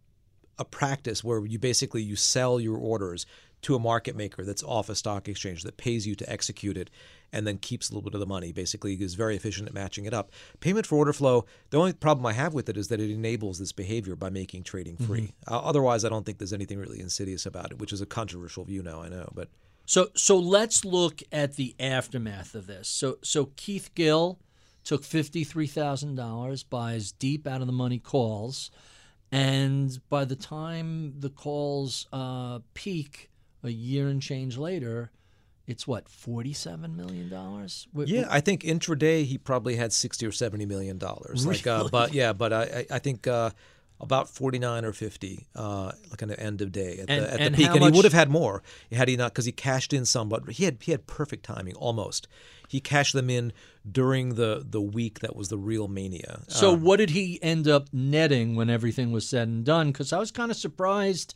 a practice where you basically you sell your orders to a market maker that's off a stock exchange that pays you to execute it and then keeps a little bit of the money basically is very efficient at matching it up. Payment for order flow the only problem i have with it is that it enables this behavior by making trading free. Uh, otherwise i don't think there's anything really insidious about it which is a controversial view now i know but So so let's look at the aftermath of this. So so Keith Gill took fifty three thousand dollars, buys deep out of the money calls, and by the time the calls uh, peak a year and change later, it's what forty seven million dollars. Yeah, I think intraday he probably had sixty or seventy million dollars. Like, uh, but yeah, but I I think uh, about forty nine or fifty, uh, like on the end of day at And- the, at and the peak, and much- he would have had more had he not because he cashed in some, but he had he had perfect timing almost. He cashed them in during the the week that was the real mania. So Uh, what did he end up netting when everything was said and done? Because I was kind of surprised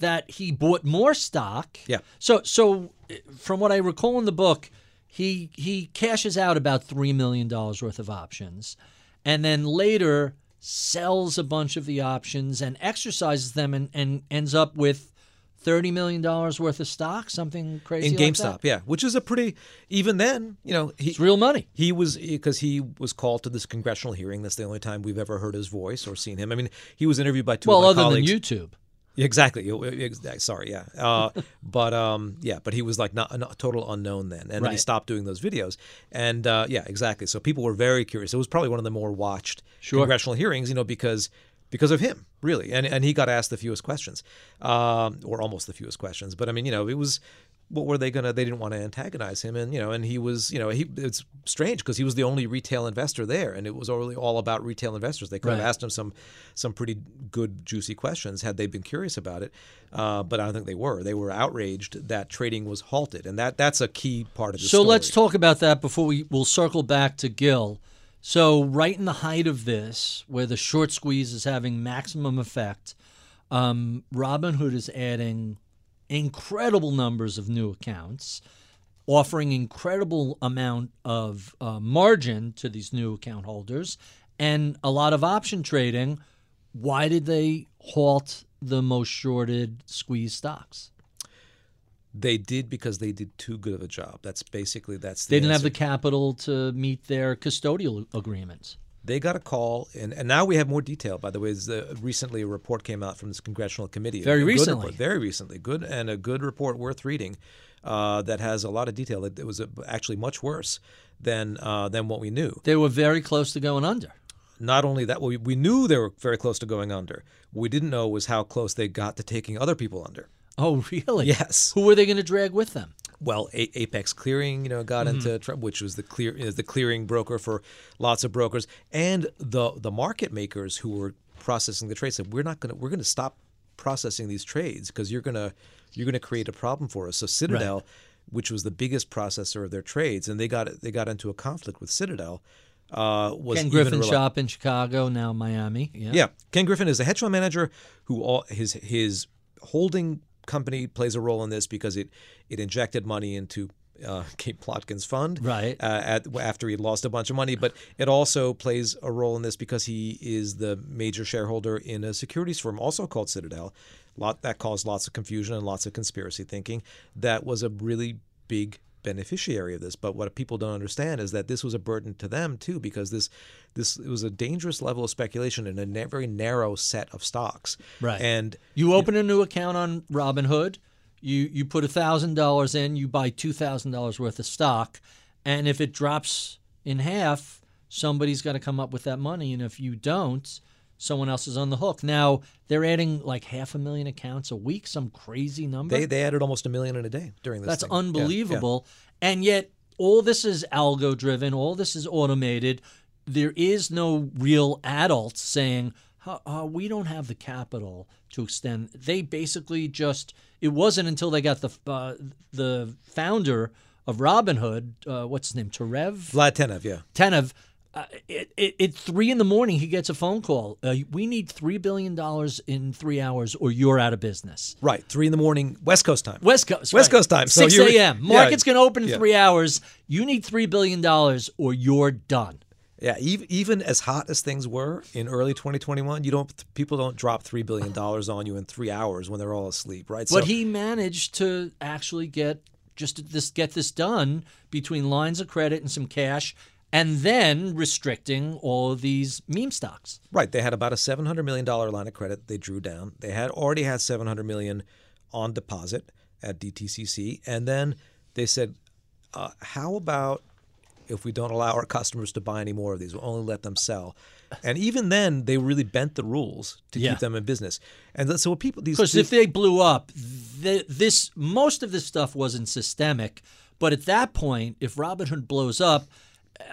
that he bought more stock. Yeah. So so eh, from what I recall in the book, he he cashes out about three million dollars worth of options, and then later sells a bunch of the options and exercises them and, and ends up with thirty million dollars worth of stock, something crazy in like GameStop, that? yeah, which is a pretty even then, you know, he, It's real money. He was because he was called to this congressional hearing. That's the only time we've ever heard his voice or seen him. I mean, he was interviewed by two Well, other colleagues. than YouTube. Exactly. Sorry. Yeah. Uh, but um, yeah. But he was like not a total unknown then, and then he stopped doing those videos. And uh, yeah, exactly. So people were very curious. It was probably one of the more watched Sure. congressional hearings, you know, because because of him, really. And and he got asked the fewest questions, um, or almost the fewest questions. But I mean, you know, it was. What were they gonna? They didn't want to antagonize him, and you know, and he was, you know, he. It's strange because he was the only retail investor there, and it was really all about retail investors. They could have asked him some, some pretty good juicy questions had they been curious about it, uh, but I don't think they were. They were outraged that trading was halted, and that that's a key part of the So story. let's talk about that before we we'll circle back to Gill. So right in the height of this, where the short squeeze is having maximum effect, um, Robinhood is adding incredible numbers of new accounts, offering incredible amount of uh, margin to these new account holders, and a lot of option trading. Why did they halt the most shorted squeeze stocks? They did because they did too good of a job. That's basically that's. The They didn't have the capital to meet their custodial agreements. They got a call, and, and now we have more detail. By the way, is the, recently a report came out from this congressional committee. Very A recently. report, very recently, good and a good report worth reading. Uh, that has a lot of detail. It, it was uh actually much worse than uh, than what we knew. They were very close to going under. Not only that, we, we knew they were very close to going under. What we didn't know was how close they got to taking other people under. Oh, really? Yes. Who were they going to drag with them? Well, A- Apex Clearing, you know, got Mm-hmm. into trouble, which was the clear is the clearing broker for lots of brokers, and the the market makers who were processing the trades said, "We're not going to we're to stop processing these trades because you're going to you're to create a problem for us." So Citadel, which was the biggest processor of their trades, and they got they got into a conflict with Citadel. Uh, was Ken Griffin rela- shop in Chicago, now Miami. Yeah. yeah, Ken Griffin is a hedge fund manager who all his his holding company plays a role in this because it it injected money into uh, Gabe Plotkin's fund Right. uh, at, after he lost a bunch of money, but it also plays a role in this because he is the major shareholder in a securities firm also called Citadel. Lot that caused lots of confusion and lots of conspiracy thinking. That was a really big beneficiary of this. But what people don't understand is that this was a burden to them too, because this this it was a dangerous level of speculation in a very narrow set of stocks. Right. And You open a new account on Robinhood. You you put thousand dollars in. You buy two thousand dollars worth of stock, and if it drops in half, somebody's got to come up with that money. And if you don't, someone else is on the hook. Now they're adding like half a million accounts a week, some crazy number. they they added almost a million in a day during this. That's thing. Yeah, yeah. unbelievable. And yet, all this is algo driven, all this is automated. There is no real adults saying, "Uh, we don't have the capital to extend. They basically just, it wasn't until they got the uh, the founder of Robinhood, uh, what's his name, Terev? Vlad Tenev, yeah. Tenev. Uh, it, it, at three in the morning, he gets a phone call. Uh, we need $3 billion in three hours, or you're out of business. Right, three in the morning, West Coast time. West Coast. West right. Coast time. So 6 you're- a.m. yeah, Market's going to open in yeah. three hours. You need $3 billion or you're done. Yeah, even, even as hot as things were in early 2021, you don't people don't drop three billion dollars on you in three hours when they're all asleep, right? But he managed to actually get just this get this done between lines of credit and some cash, and then restricting all of these meme stocks. Right. They had about a seven hundred million dollar line of credit they drew down. They had already had seven hundred million on deposit at DTCC, and then they said, uh, "How about if we don't allow our customers to buy any more of these? We'll only let them sell." And even then, they really bent the rules to Yeah. keep them in business. And so what people these Because if they blew up, th- this most of this stuff wasn't systemic. But at that point, if Robinhood blows up, Uh,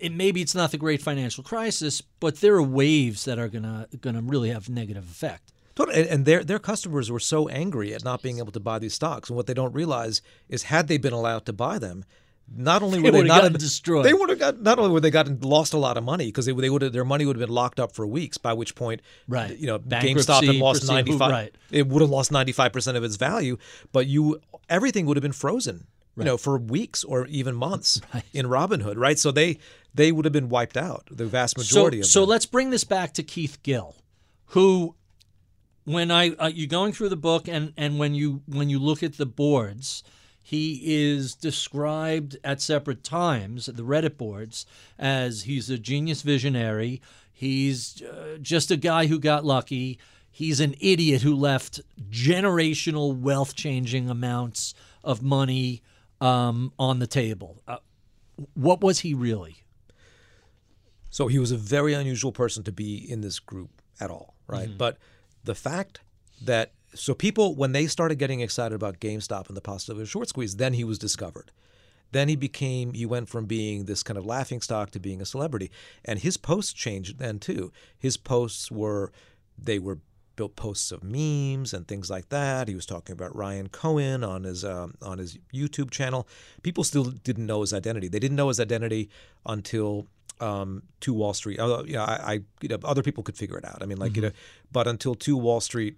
it, maybe it's not the great financial crisis, but there are waves that are gonna gonna really have negative effect. Totally. And, their their customers were so angry at not being able to buy these stocks, and what they don't realize is, had they been allowed to buy them, not only would they would've not gotten destroyed. they would have got not only would they gotten lost a lot of money because they they would have their money would have been locked up for weeks. By which point, Right. you know, Bankruptcy, GameStop had lost ninety five. right. It would have lost ninety five percent of its value, but you everything would have been frozen. You know, for weeks or even months in Robinhood, right? So they they would have been wiped out. The vast majority so, of so them. let's bring this back to Keith Gill, who, when I uh, you're going through the book and and when you when you look at the boards, he is described at separate times the Reddit boards as he's a genius visionary. He's uh, just a guy who got lucky. He's an idiot who left generational wealth changing amounts of money um, on the table. Uh, what was he really? So he was a very unusual person to be in this group at all, right? But the fact that so people when they started getting excited about GameStop and the possibility of short squeeze, then he was discovered. Then he became he went from being this kind of laughing stock to being a celebrity. And his posts changed then too. His posts were they were built posts of memes and things like that. He was talking about Ryan Cohen on his um, on his YouTube channel. People still didn't know his identity. They didn't know his identity until um, to Wall Street. You know, I, I you know, other people could figure it out. I mean, like you know, but until two Wall Street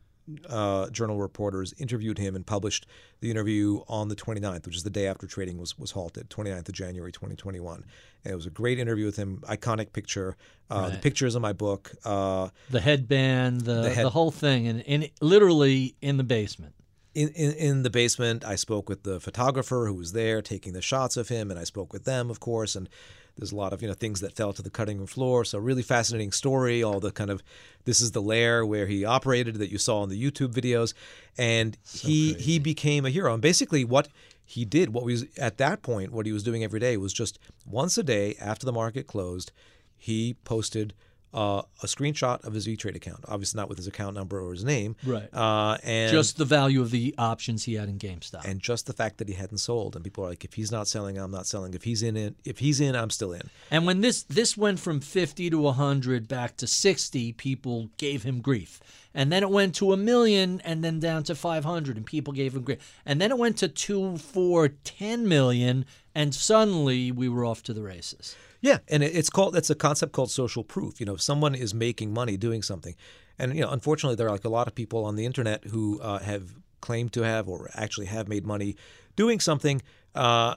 uh, journal reporters interviewed him and published the interview on the 29th, which is the day after trading was was halted, 29th of January 2021. And it was a great interview with him. Iconic picture. Uh, The Right. picture is in my book. Uh, the headband, the The the, whole thing, and in literally in the basement. in, in in the basement, I spoke with the photographer who was there taking the shots of him, and I spoke with them, of course. And there's a lot of you know things that fell to the cutting room floor. So really fascinating story. All the kind of this is the lair where he operated that you saw in the YouTube videos, and he he became a hero. And basically, what he did, what was at that point, what he was doing every day was just once a day after the market closed, he posted. Uh, a screenshot of his E-Trade account, obviously not with his account number or his name, Right. Uh, and Just the value of the options he had in GameStop. and just the fact that he hadn't sold and people are like if he's not selling i'm not selling if he's in it if he's in i'm still in And when this this went from 50 to 100 back to 60, people gave him grief. And then it went to a million and then down to 500 and people gave him grief. And then it went to 2 4 10 million and suddenly we were off to the races. Yeah and it's called it's a concept called social proof. You know if someone is making money doing something and you know unfortunately there are like a lot of people on the internet who uh, have claimed to have or actually have made money doing something uh,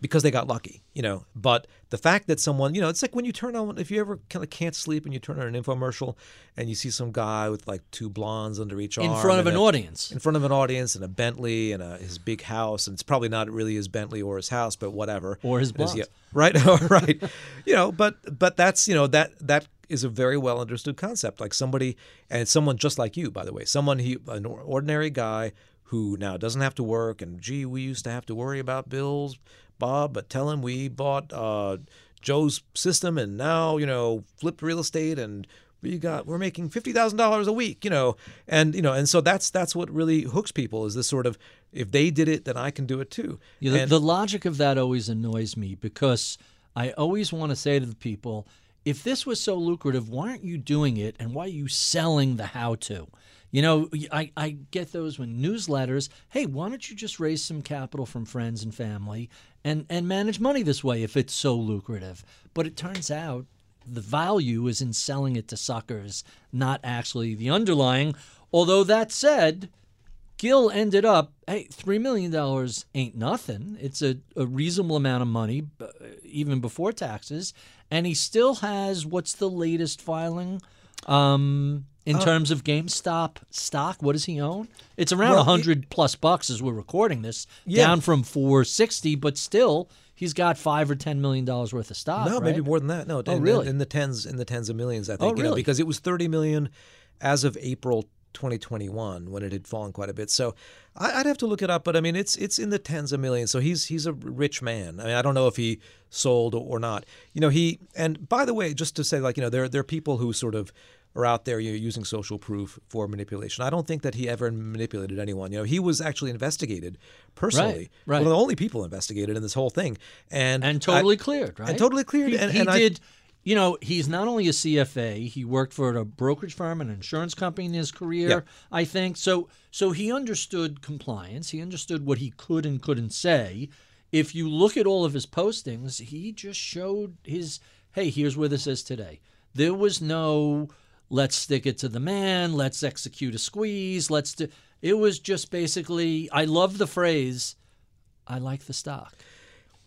because they got lucky, you know. But the fact that someone, you know, it's like when you turn on, if you ever kind of can't sleep and you turn on an infomercial and you see some guy with like two blondes under each In arm In front of an a- audience. in front of an audience and a Bentley and a, his big house, and it's probably not really his Bentley or his house, but whatever. Or his blondes. yeah, right, right. You know, but but that's you know that that is a very well understood concept. Like somebody and someone just like you, by the way, someone he an ordinary guy who now doesn't have to work, and gee, we used to have to worry about bills, Bob, but tell him we bought uh, Joe's system, and now you know flipped real estate and we got we're making fifty thousand dollars a week, you know, and you know, and so that's that's what really hooks people is this sort of if they did it, then I can do it too. Yeah, the, And- the logic of that always annoys me because I always want to say to the people, if this was so lucrative, why aren't you doing it and why are you selling the how to? You know, I, I get those when newsletters, hey, why don't you just raise some capital from friends and family and, and manage money this way if it's so lucrative? But it turns out the value is in selling it to suckers, not actually the underlying. Although that said, Gill ended up, hey, $3 million ain't nothing. It's a, a reasonable amount of money, even before taxes. And he still has what's the latest filing um, in uh, terms of GameStop stock? What does he own? It's around Well, a 100 plus bucks as we're recording this, Yeah. down from 460, but still, he's got 5 or $10 million worth of stock. No, right? maybe more than that. No, Oh, in, really? in the tens, in the tens of millions, I Oh, think. You know, really? because it was thirty million as of April 2021 when it had fallen quite a bit. So I'd have to look it up, but I mean, it's it's in the tens of millions. So he's he's a rich man. I mean, I don't know if he sold or, or not. You know, he and by the way, just to say, like, you know, there there are people who sort of are out there you know, using social proof for manipulation. I don't think that he ever manipulated anyone. You know, he was actually investigated personally. right. One of the only people investigated in this whole thing, and and I- totally cleared, right? and totally cleared. He, and, he and I- did. You know, he's not only a CFA. He worked for a brokerage firm and an insurance company in his career. Yeah. I think so. So he understood compliance. He understood what he could and couldn't say. If you look at all of his postings, he just showed his. Hey, here's where this is today. There was no. Let's stick it to the man. Let's execute a squeeze. Let's do. It was just basically. I love the phrase I like the stock.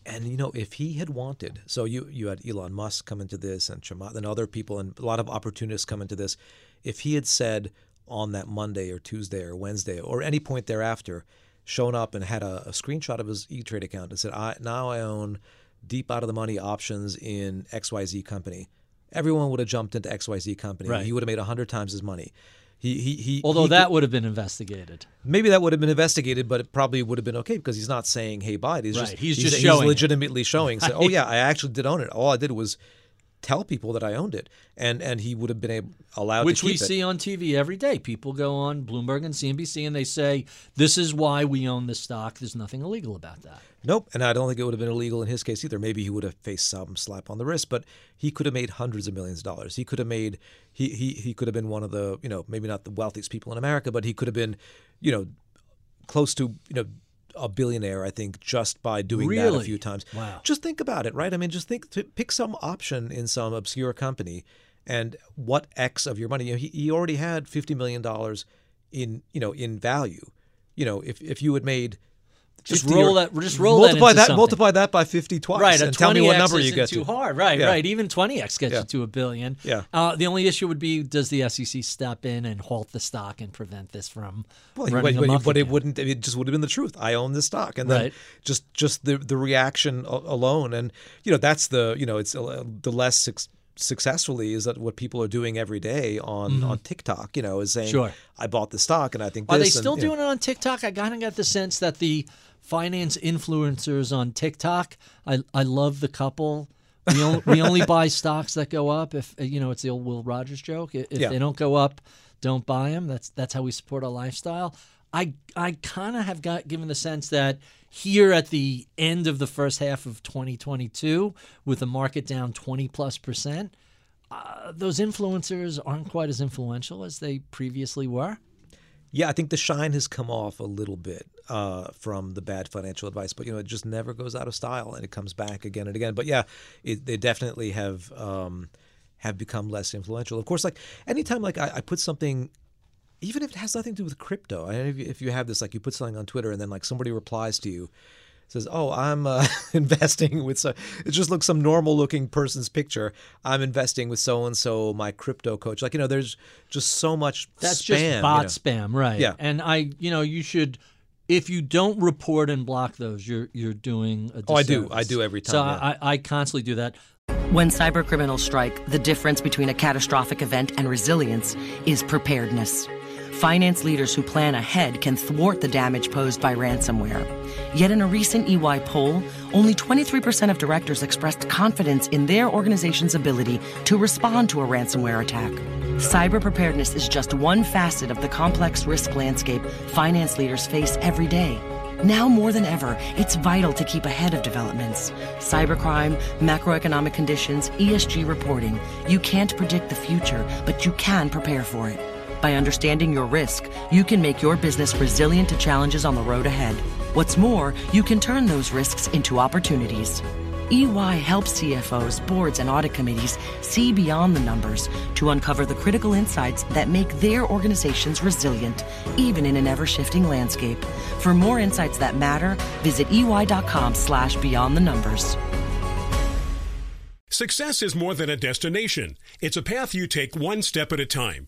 And you know, if he had wanted, so you you had Elon Musk come into this, and Chamath, and other people, and a lot of opportunists come into this. If he had said on that Monday or Tuesday or Wednesday or any point thereafter, shown up and had a, a screenshot of his E Trade account and said, "I now I own deep out of the money options in X Y Z company," everyone would have jumped into X Y Z company. Right. He would have made hundred times his money. He he he. Although he that would have been investigated. Maybe that would have been investigated, but it probably would have been okay because he's not saying, "Hey, buy it." He's Right, just he's just showing it. legitimately showing. Say, "Oh yeah, I actually did own it. All I did was tell people that I owned it," and and he would have been able allowed Which to we keep it. see on TV every day. People go on Bloomberg and CNBC and they say, This is why we own this stock. There's nothing illegal about that. Nope, and I don't think it would have been illegal in his case either. Maybe he would have faced some slap on the wrist, but he could have made hundreds of millions of dollars. He could have made he he he could have been one of the you know maybe not the wealthiest people in America, but he could have been you know close to you know a billionaire. I think just by doing that a few times. Wow. Just think about it, right? I mean, just think to pick some option in some obscure company, and what X of your money. You know, he he already had fifty million dollars in you know in value. You know, if if you had made Just 50 roll or- that- just roll that multiply that something. multiply that by 50 twice right. And tell me what number you get too to. hard. Right. Yeah. Right. Even 20x gets Yeah. you to a billion. Yeah. Uh, the only issue would be does the SEC step in and halt the stock and prevent this from Well, running but, but, but it wouldn't. It just would have been the truth. I own this stock, and then Right. just just the the reaction alone, and you know that's the you know it's uh, the less successfully is that what people are doing every day on on TikTok. You know, is saying, Mm-hmm. Sure. I bought the stock, and I think Are they this," and, still know. doing it on TikTok? I kind of got the sense that the finance influencers on TikTok. I I love the couple. We only, we only buy stocks that go up. If you know, it's the old Will Rogers joke. If Yeah. they don't go up, don't buy them. That's that's how we support our lifestyle. I I kind of have got given the sense that here at the end of the first half of 2022, with the market down 20 plus percent, uh, those influencers aren't quite as influential as they previously were. Yeah, I think the shine has come off a little bit uh, from the bad financial advice, but you know it just never goes out of style, and it comes back again and again. But yeah, it, they definitely have um, have become less influential. Of course, like anytime like I, I put something, even if it has nothing to do with crypto, I if you, if you have this like you put something on Twitter and then like somebody replies to you. Says, "Oh, I'm uh, investing with so it just looks some normal looking person's picture. I'm investing with so and so, my crypto coach. Like you know, there's just so much That's spam, just you bot know. spam, right? Yeah. And I, you know, you should, if you don't report and block those, you're you're doing a Oh, I do. I do every So time, yeah. I, I constantly do that. When cybercriminals strike, the difference between a catastrophic event and resilience is preparedness. Finance leaders who plan ahead can thwart the damage posed by ransomware. Yet in a recent EY poll, only 23% of directors expressed confidence in their organization's ability to respond to a ransomware attack. Cyber preparedness is just one facet of the complex risk landscape finance leaders face every day. Now more than ever, it's vital to keep ahead of developments. Cybercrime, macroeconomic conditions, ESG reporting. You can't predict the future, but you can prepare for it. By understanding your risk, you can make your business resilient to challenges on the road ahead. What's more, you can turn those risks into opportunities. EY helps CFOs, boards, and audit committees see beyond the numbers to uncover the critical insights that make their organizations resilient, even in an ever-shifting landscape. For more insights that matter, visit ey.com slash beyond the numbers. Success is more than a destination. It's a path you take one step at a time.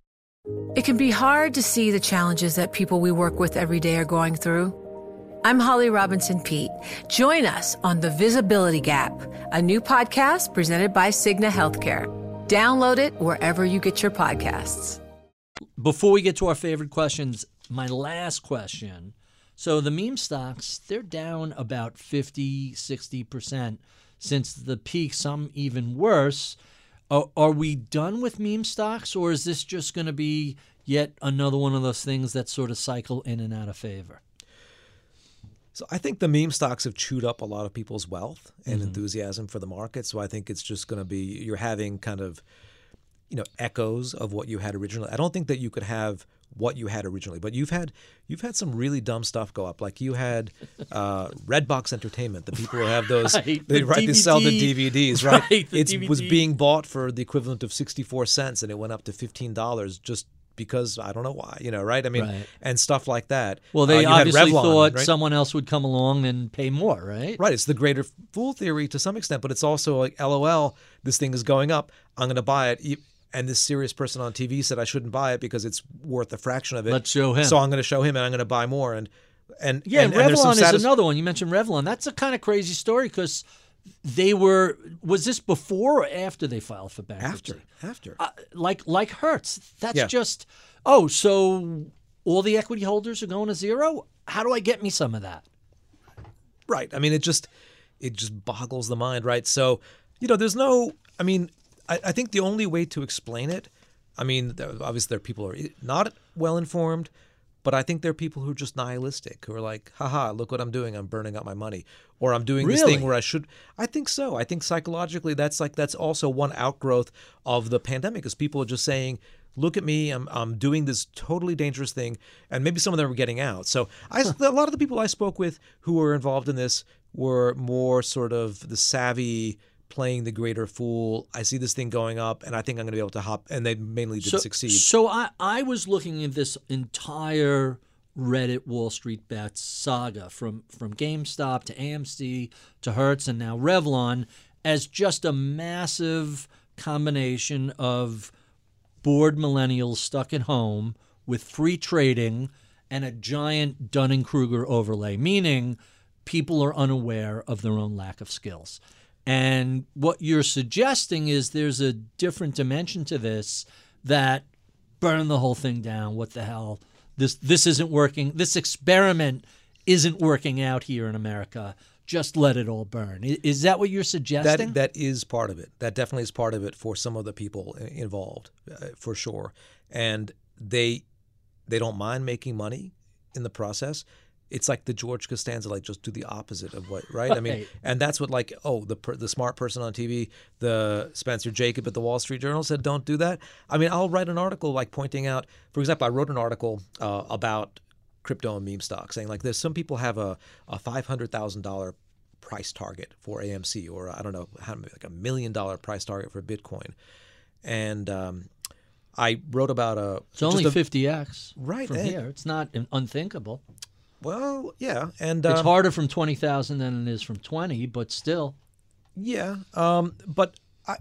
It can be hard to see the challenges that people we work with every day are going through. I'm Holly Robinson Peete. Join us on The Visibility Gap, a new podcast presented by Cigna Healthcare. Download it wherever you get your podcasts. Before we get to our favorite questions, my last question. So the meme stocks, they're down about 50, 60% since the peak, some even worse. Are, are we done with meme stocks, or is this just going to be yet another one of those things that sort of cycle in and out of favor? So I think the meme stocks have chewed up a lot of people's wealth and mm-hmm. enthusiasm for the market. So I think it's just going to be you're having kind of you know echoes of what you had originally. I don't think that you could have what you had originally, but you've had you've had some really dumb stuff go up. Like you had uh, Redbox Entertainment, the people who have those right, they the right DVD, they sell the DVDs, right? right it DVD. was being bought for the equivalent of sixty four cents, and it went up to fifteen dollars just because I don't know why, you know, right? I mean, Right. and stuff like that. Well, they Uh, obviously Revlon, thought right? someone else would come along and pay more, right? Right, it's the greater fool theory to some extent, but it's also like, LOL, this thing is going up. I'm going to buy it. And this serious person on TV said I shouldn't buy it because it's worth a fraction of it. Let's show him. So I'm going to show him, and I'm going to buy more. And and Yeah, and, and and there's some Revlon is another one. You mentioned Revlon. That's a kind of crazy story because they were. Was this before or after they filed for bankruptcy? after after. Uh, like like Hertz. That's Yeah. just. Oh, so all the equity holders are going to zero. How do I get me some of that? Right. I mean, it just it just boggles the mind, right? So, you know, there's no. I mean, I, I think the only way to explain it. I mean, obviously there are people who are not well informed, but I think there are people who are just nihilistic, who are like, "Haha, look what I'm doing! I'm burning up my money, or I'm doing this thing where I should." I think so. I think psychologically, that's like that's also one outgrowth of the pandemic, is people are just saying. Look at me! I'm I'm doing this totally dangerous thing, and maybe some of them are getting out. So I, a lot of the people I spoke with who were involved in this were more sort of the savvy, playing the greater fool. I see this thing going up, and I think I'm going to be able to hop. And they mainly did so, succeed. So I, I was looking at this entire Reddit Wall Street Bets saga from from GameStop to AMC to Hertz and now Revlon as just a massive combination of bored millennials stuck at home with free trading and a giant Dunning Kruger overlay, meaning people are unaware of their own lack of skills. And what you're suggesting is there's a different dimension to this that burn the whole thing down. What the hell? This this isn't working. This experiment isn't working out here in America. Just let it all burn. Is that what you're suggesting? That that is part of it. That definitely is part of it for some of the people involved, uh, for sure. And they they don't mind making money in the process. It's like the George Costanza, like just do the opposite of what, right? I mean, and that's what like oh the per, the smart person on TV, the Spencer Jakab at the Wall Street Journal said don't do that. I mean, I'll write an article like pointing out, for example, I wrote an article uh, about crypto and meme stocks, saying like there's some people have a a five hundred thousand dollar price target for AMC, or I don't know how like a million dollar price target for Bitcoin, and um, I wrote about a it's only 50x Right, from here. It's not unthinkable. Well, yeah, and It's um, harder from 20,000 than it is from 20, but still. Yeah, um, but I,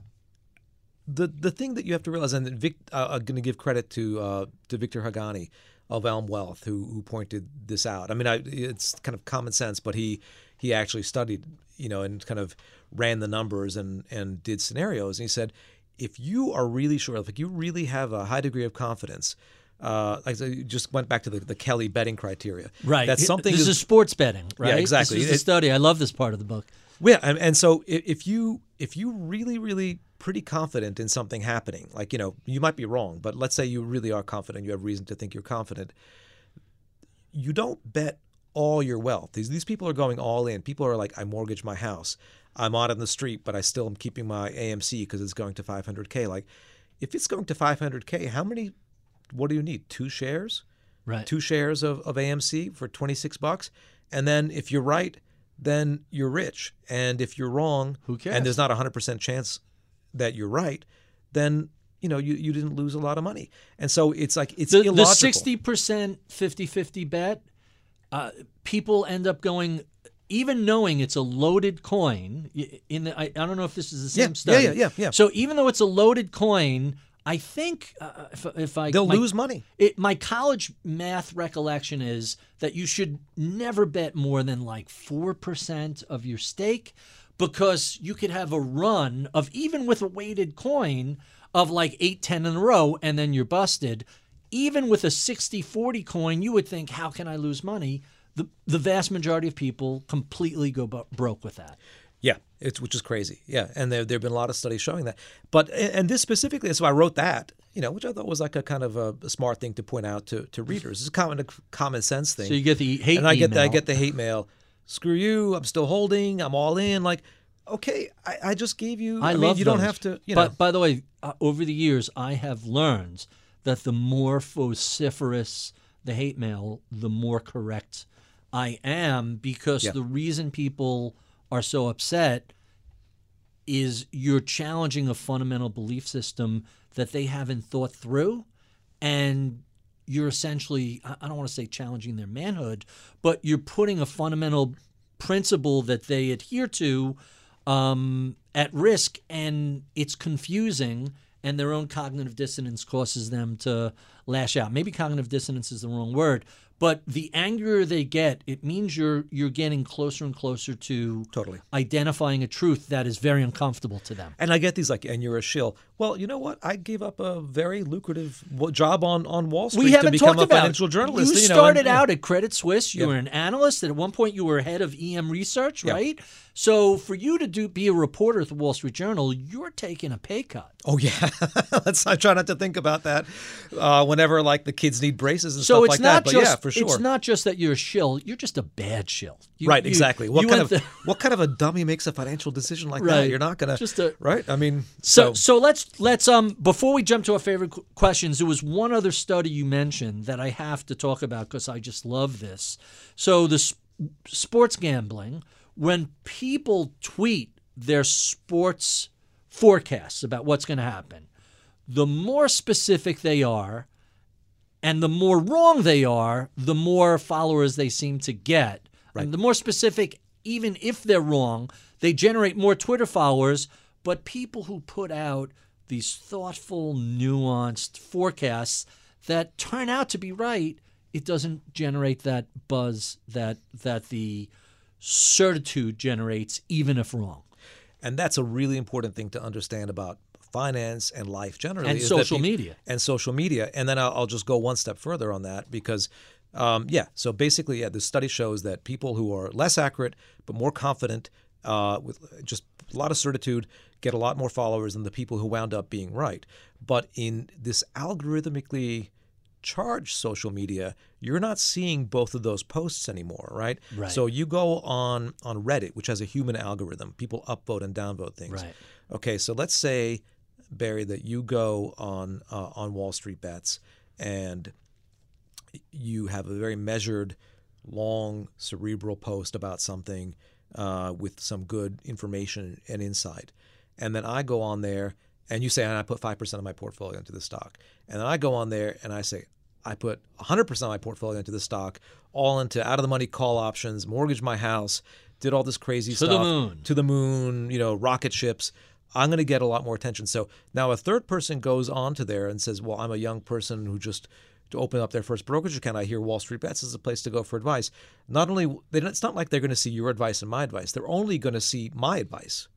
the the thing that you have to realize, and Vic, uh, I'm going to give credit to uh, to Victor Haghani of Elm Wealth, who who pointed this out. I mean, I, it's kind of common sense, but he he actually studied, you know, and kind of ran the numbers and and did scenarios, and he said, if you are really sure, if you really have a high degree of confidence. Uh, like I just went back to the, the Kelly betting criteria. Right. That's something. This is- is sports betting, right? Yeah, exactly. This is the It- study. I love this part of the book. Yeah, and, and so if, if you if you really really pretty confident in something happening, like you know you might be wrong, but let's say you really are confident, you have reason to think you're confident. You don't bet all your wealth. These these people are going all in. People are like, I mortgage my house. I'm out on the street, but I still am keeping my AMC because it's going to 500k. Like, if it's going to 500k, how many? What do you need? Two shares? Right. two shares of, of AMC for 26 bucks. And then if you're right, then you're rich. And if you're wrong, Who cares? and there's not a 100% chance that you're right, then you know you, you didn't lose a lot of money. And so it's like it's the, the 60% 50 50 bet, uh, people end up going, even knowing it's a loaded coin. In the, I, I don't know if this is the Yeah, same yeah, study. yeah, yeah, yeah. So even though it's a loaded coin, I think uh, if, if I They'll my- lose money. It, my college math recollection is that you should never bet more than like four percent of your stake, because you could have a run of even with a weighted coin of like eight, ten in a row, and then you're busted. Even with a 60-40 coin, you would think, how can I lose money? The the vast majority of people completely go broke with that. Yeah, it's which is crazy. Yeah, and there there've been a lot of studies showing that. But and this specifically, so I wrote that, you know, which I thought was like a kind of a, smart thing to point out to, to readers. It's a common common sense thing. So you get the hate and I get the, I get the hate mail. Screw you! I'm still holding. I'm all in. Like, okay, I, I just gave you. I, mean, love you don't have to. You but by the way, uh, over the years, I have learned that the more vociferous the hate mail, the more correct I am because Yeah. the reason people are so upset is you're challenging a fundamental belief system that they haven't thought through and you're essentially I don't want to say challenging their manhood, but you're putting a fundamental principle that they adhere to um, at risk, and it's confusing. And their own cognitive dissonance causes them to lash out. Maybe cognitive dissonance is the wrong word, but the angrier they get, it means you're you're getting closer and closer to Totally. identifying a truth that is very uncomfortable to them. And I get these like, and you're a shill. Well, you know what? I gave up a very lucrative job on, on Wall Street we to haven't become talked a about financial it. journalist. You know, started and- out at Credit Suisse. You Yeah. were an analyst, and at one point you were head of EM research, Yeah. right? So for you to do be a reporter at the Wall Street Journal, you're taking a pay cut. Oh yeah, let's. I try not to think about that uh, whenever like the kids need braces and So stuff it's like not that. But just yeah, for sure. it's not just that you're a shill. You're just a bad shill. You- right, you- exactly. What kind of the- what kind of a dummy makes a financial decision like that? You're not gonna Just a- right. I mean, So, so let's let's um before we jump to our favorite questions, there was one other study you mentioned that I have to talk about because I just love this. So the s- sports gambling, when people tweet their sports forecasts about what's going to happen, the more specific they are, and the more wrong they are, the more followers they seem to get. And the more specific, even if they're wrong, they generate more Twitter followers. But people who put out these thoughtful, nuanced forecasts that turn out to be right, it doesn't generate that buzz that that the certitude generates, even if wrong. and that's a really important thing to understand about finance and life generally And social peop- media. and social media and then I'll, I'll just go one step further on that because um, yeah so basically yeah the study shows that people who are less accurate but more confident uh, with just a lot of certitude get a lot more followers than the people who wound up being right but in this algorithmically charged social media you're not seeing both of those posts anymore right Right. so you go on on reddit which has a human algorithm people upvote and downvote things Right. okay so let's say barry that you go on uh, on wall street bets and you have a very measured long cerebral post about something uh, with some good information and insight. And then i go on there and you say and i put 5% of my portfolio into the stock. And then i go on there and i say i put 100% of my portfolio into the stock all into out of the money call options mortgage my house did all this crazy To the moon. to the moon you know rocket ships. I'm going to get a lot more attention. So now a third person goes on to there and says well i'm a young person who just to open up their first brokerage account, I hear Wall Street Bets is a place to go for advice. Not only it's not like they're going to see your advice and my advice. They're only going to see my advice.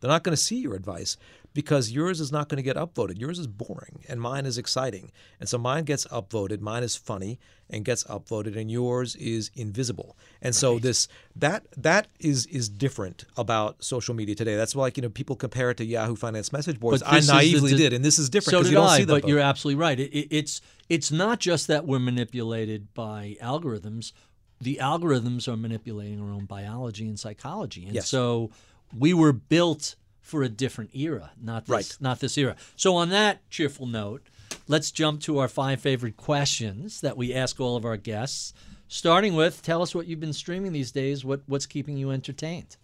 They're not going to see your advice because yours is not going to get upvoted. Yours is boring and mine is exciting. And so mine gets upvoted, mine is funny and gets upvoted and yours is invisible. And so this that that is is different about social media today. That's why like, you know, people compare it to Yahoo Finance message boards. I is the naively did and this is different So because did you don't I, see them. but both. you're absolutely right. It, it, it's it's not just that we're manipulated by algorithms. The algorithms are manipulating our own biology and psychology, and Yes. so we were built for a different era, not this, Right. not this era. So on that cheerful note, let's jump to our five favorite questions that we ask all of our guests. Starting with, tell us what you've been streaming these days. What what's keeping you entertained?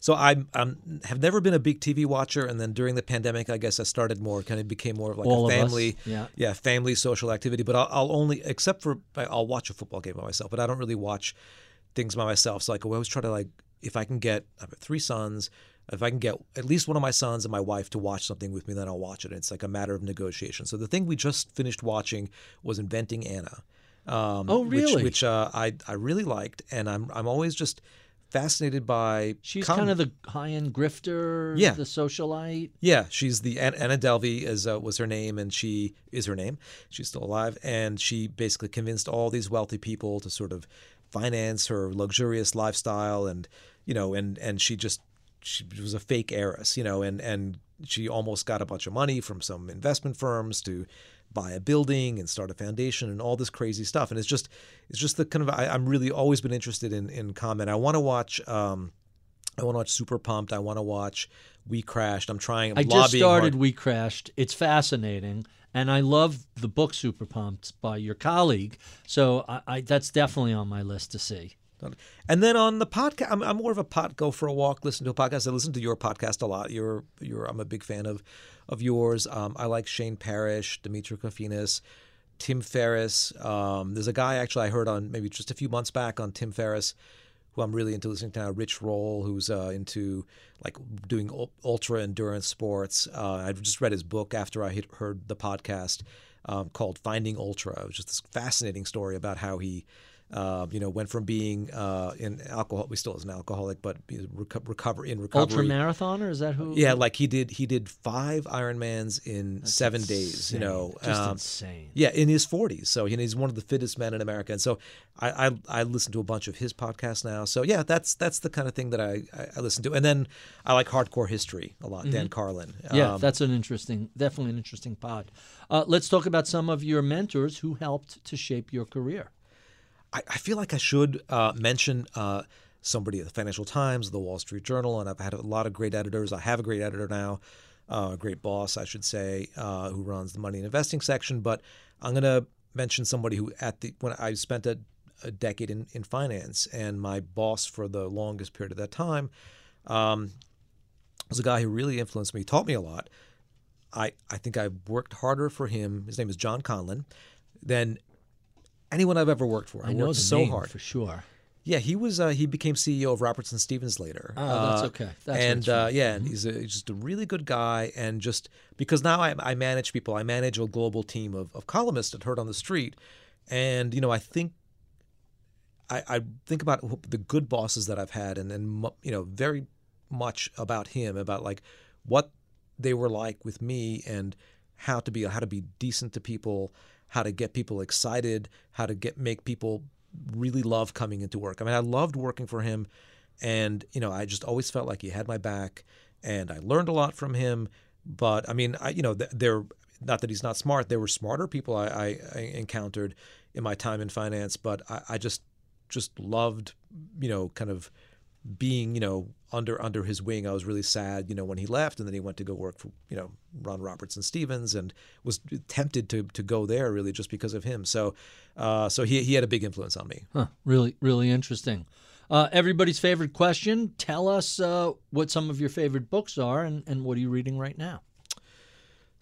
So I um, have never been a big TV watcher, and then during the pandemic, I guess I started more, kind of became more of like All a family, yeah. family social activity. But I'll, I'll only, except for I'll watch a football game by myself, but I don't really watch things by myself. So like I always try to like, if I can get, I have three sons, if I can get at least one of my sons and my wife to watch something with me, then I'll watch it. It's like a matter of negotiation. So the thing we just finished watching was Inventing Anna. Um, Oh, really? Which, which uh, I I really liked, and I'm I'm always just fascinated by. She's com- kind of the high end grifter, Yeah. the socialite. Yeah, she's the Anna Delvey is uh, was her name, and she is her name. She's still alive, and she basically convinced all these wealthy people to sort of finance her luxurious lifestyle, and you know, and and she just she was a fake heiress, you know, and and she almost got a bunch of money from some investment firms to buy a building and start a foundation and all this crazy stuff, and it's just it's just the kind of I, I'm really always been interested in in comment. I want to watch. Um, I want to watch Super Pumped. I want to watch We Crashed. I'm trying. I'm I just lobbying started hard. We Crashed. It's fascinating. And I love the book Super Pumped by your colleague. So I, I that's definitely on my list to see. And then on the podcast, I'm, I'm more of a pot go for a walk, listen to a podcast. I listen to your podcast a lot. You're you're I'm a big fan of of yours. Um, I like Shane Parrish, Demetri Kofinas, Tim Ferriss. Um, there's a guy actually I heard on maybe just a few months back on Tim Ferriss, who I'm really into listening to now. Rich Roll, who's uh, into like doing ultra endurance sports. Uh, I just read his book after I heard the podcast um, called Finding Ultra. It was just this fascinating story about how he uh, you know, went from being uh, in alcohol. We still is an alcoholic, but reco- recover in recovery. Ultra marathoner is that who? Yeah, like he did. He did five Ironmans in seven days. You know, Just Um, insane. Yeah, in his forties. So you know, he's one of the fittest men in America. And so I, I I listen to a bunch of his podcasts now. So yeah, that's that's the kind of thing that I I, I listen to. And then I like hardcore history a lot. Dan Carlin. Mm-hmm. Yeah, Um, that's an interesting, definitely an interesting pod. Uh, let's talk about some of your mentors who helped to shape your career. I, I feel like I should uh, mention uh, somebody at the Financial Times, the Wall Street Journal, and I've had a lot of great editors. I have a great editor now, uh, a great boss, I should say, uh, who runs the money and investing section. But I'm going to mention somebody who, at the when I spent a, a decade in, in finance, and my boss for the longest period of that time um, was a guy who really influenced me, taught me a lot. I, I think I worked harder for him. His name is John Conlon. Than anyone I've ever worked for. I, I know worked so hard. for sure. Yeah, he was. Uh, he became CEO of Robertson Stephens later. Oh, that's Uh, okay. That's and uh, yeah, and he's, a, he's just a really good guy. And just because now I, I manage people, I manage a global team of, of columnists at Heard on the Street, and you know I think I, I think about the good bosses that I've had, and mu- you know very much about him, about like what they were like with me, and how to be how to be decent to people, how to get people excited, how to get make people really love coming into work. I mean, I loved working for him, and you know, I just always felt like he had my back, and I learned a lot from him. But I mean, I you know, th- they're not that he's not smart. There were smarter people I, I, I encountered in my time in finance, but I, I just just loved, you know, kind of being, you know, under under his wing. I was really sad, you know, when he left, and then he went to go work for, you know, Ron Robertson Stephens, and was tempted to to go there really just because of him. So, uh, so he he had a big influence on me. Huh, really, really interesting. Uh, everybody's favorite question. Tell us uh, what some of your favorite books are and, and what are you reading right now?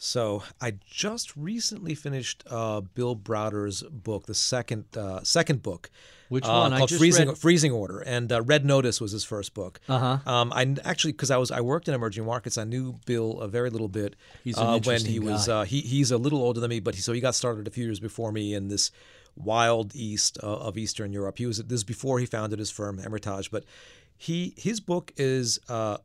So I just recently finished uh, Bill Browder's book, the second uh, second book. Which uh, one? I Called just Freezing read- Freezing Order, and uh, Red Notice was his first book. Uh-huh. Um, I actually because I was I worked in emerging markets, I knew Bill a very little bit. He's an uh, when interesting he was guy. uh, he he's a little older than me, but he, so he got started a few years before me in this wild east uh, of Eastern Europe. He was this is before he founded his firm Hermitage, but he his book is. Uh,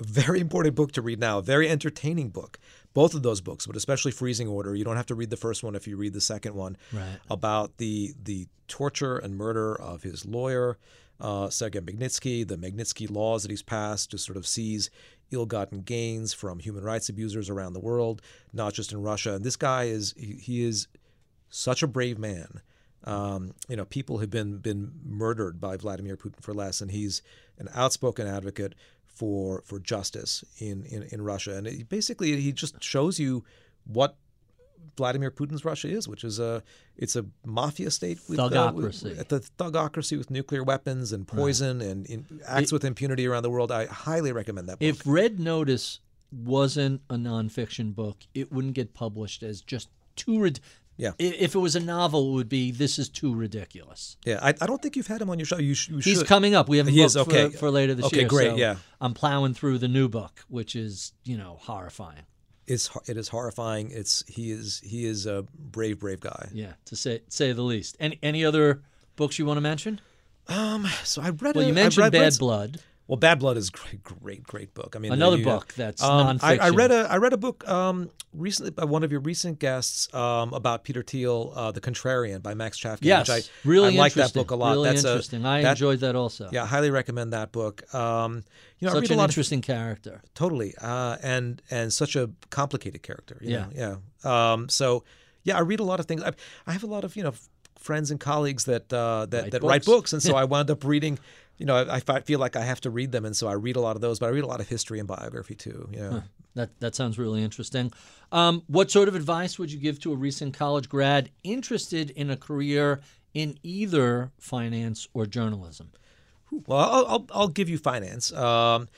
a very important book to read now, a very entertaining book. Both of those books, but especially Freezing Order. You don't have to read the first one if you read the second one Right. about the the torture and murder of his lawyer, uh, Sergei Magnitsky, the Magnitsky laws that he's passed to sort of seize ill-gotten gains from human rights abusers around the world, not just in Russia. And this guy is he, he is such a brave man. Um, you know, people have been been murdered by Vladimir Putin for less, and he's an outspoken advocate for for justice in in, in Russia. And it, basically, he just shows you what Vladimir Putin's Russia is, which is a it's a mafia state with uh, with- Thugocracy. the thugocracy with nuclear weapons and poison and in, acts with impunity around the world. I highly recommend that book. If Red Notice wasn't a nonfiction book, it wouldn't get published as just too Yeah. If it was a novel, it would be this is too ridiculous. Yeah, I, I don't think you've had him on your show. You, sh- you He's should. coming up. We have him He is, booked okay. for, for later this Okay, year. great, so yeah. I'm plowing through the new book, which is you know horrifying. It's hor- it is horrifying. It's he is he is a brave brave guy. Yeah, to say say the least. Any any other books you want to mention? Um, so I read. Well, a- you I mentioned read- Bad read- Blood. Well, Bad Blood is great, great, great book. I mean, Another you- book that's um, I, I read a I read a book um, recently by one of your recent guests um, about Peter Thiel, uh, The Contrarian by Max Chafkin. Yes, which I, really I like that interesting. book a lot. Really That's interesting. I that- enjoyed that also. Yeah, I highly recommend that book. Um, you know, I Such a an lot of- interesting character. totally uh, and and such a complicated character you Yeah. know? yeah um, so yeah i read a lot of things I, I have a lot of you know friends and colleagues that uh, that, Write that write books. books and so i wound up reading you know I, I feel like i have to read them and so i read a lot of those but i read a lot of history and biography too you know That that sounds really interesting. Um, what sort of advice would you give to a recent college grad interested in a career in either finance or journalism? Well, I'll, I'll, I'll give you finance. Um,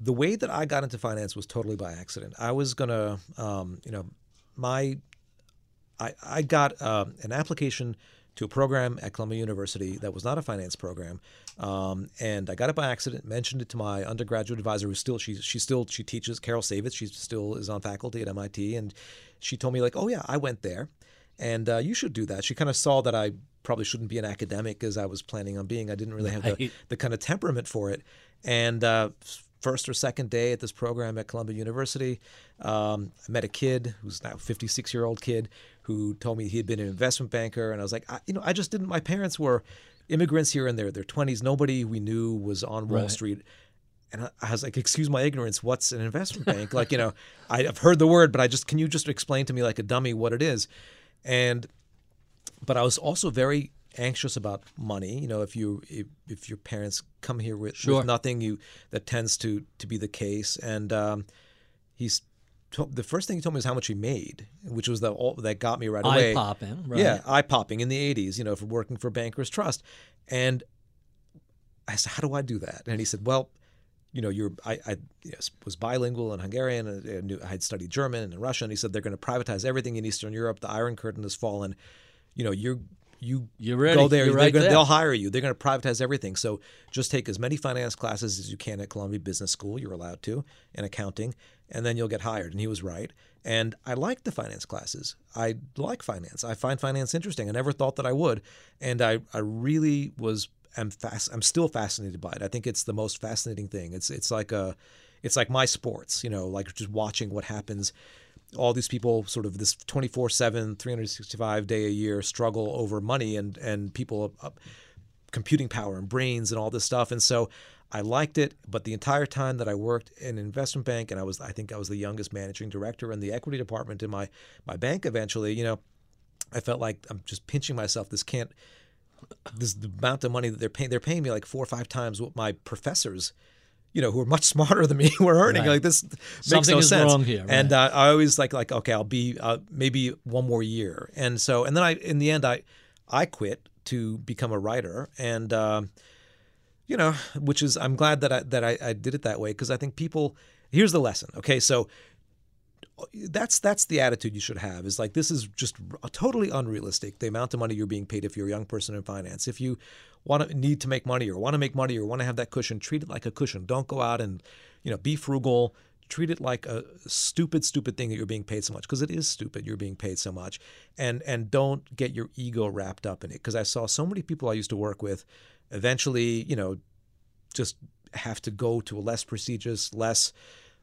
the way that I got into finance was totally by accident. I was gonna, um, you know, my, I, I got um, an application to a program at Columbia University that was not a finance program, um, and I got it by accident. Mentioned it to my undergraduate advisor, who still she she still she teaches Carol Saivetz. She still is on faculty at MIT, and she told me like, oh yeah, I went there and uh, you should do that. She kind of saw that I probably shouldn't be an academic as I was planning on being. I didn't really have the, the kind of temperament for it. And uh, first or second day at this program at Columbia University, um, I met a kid who's now a 56 year old kid who told me he had been an investment banker, and I was like, I, you know, I just didn't. My parents were immigrants here in their their 20s. Nobody we knew was on Wall Right. Street. And I- I was like, excuse my ignorance, what's an investment bank? like, you know, I've heard the word, but I just, can you just explain to me like a dummy what it is? And, but I was also very anxious about money. You know, if you, if, if your parents come here with, Sure. with nothing, you, that tends to, to be the case. And, um, he's, to- the first thing he told me was how much he made, which was the, all, that got me right away. Eye-popping, right. Yeah, eye popping in the 80s, you know, for working for Bankers Trust. And I said, how do I do that? And he said, well, you know, you're, I, I yes, was bilingual in Hungarian and I knew I had studied German and Russian. And He said, they're going to privatize everything in Eastern Europe. The Iron Curtain has fallen. You know, you're, you You're ready. go there. You're right gonna, there. They'll hire you. They're going to privatize everything. So just take as many finance classes as you can at Columbia Business School. You're allowed to, and accounting, and then you'll get hired. And he was right. And I like the finance classes. I like finance. I find finance interesting. I never thought that I would, and I, I really was. am fast. I'm still fascinated by it. I think it's the most fascinating thing. It's it's like a, it's like my sports. You know, like just watching what happens all these people sort of this 24/7 365 day a year struggle over money and and people uh, computing power and brains and all this stuff and so I liked it but the entire time that I worked in an investment bank and I was I think I was the youngest managing director in the equity department in my my bank eventually you know I felt like I'm just pinching myself. This can't this the amount of money that they're paying they're paying me like four or five times what my professors you know who are much smarter than me were earning. Right. like this makes Something no is sense. wrong here, and uh, I always like like okay I'll be uh, maybe one more year. And so and then I in the end I I quit to become a writer. And um, you know which is I'm glad that I that I, I did it that way because I think people here's the lesson okay? So that's that's the attitude you should have is like this is just totally unrealistic the amount of money you're being paid if you're a young person in finance. If you want to need to make money or want to make money or want to have that cushion treat it like a cushion. Don't go out and you know be frugal. Treat it like a stupid stupid thing that you're being paid so much because it is stupid you're being paid so much. And and don't get your ego wrapped up in it because i saw so many people i used to work with eventually you know just have to go to a less prestigious less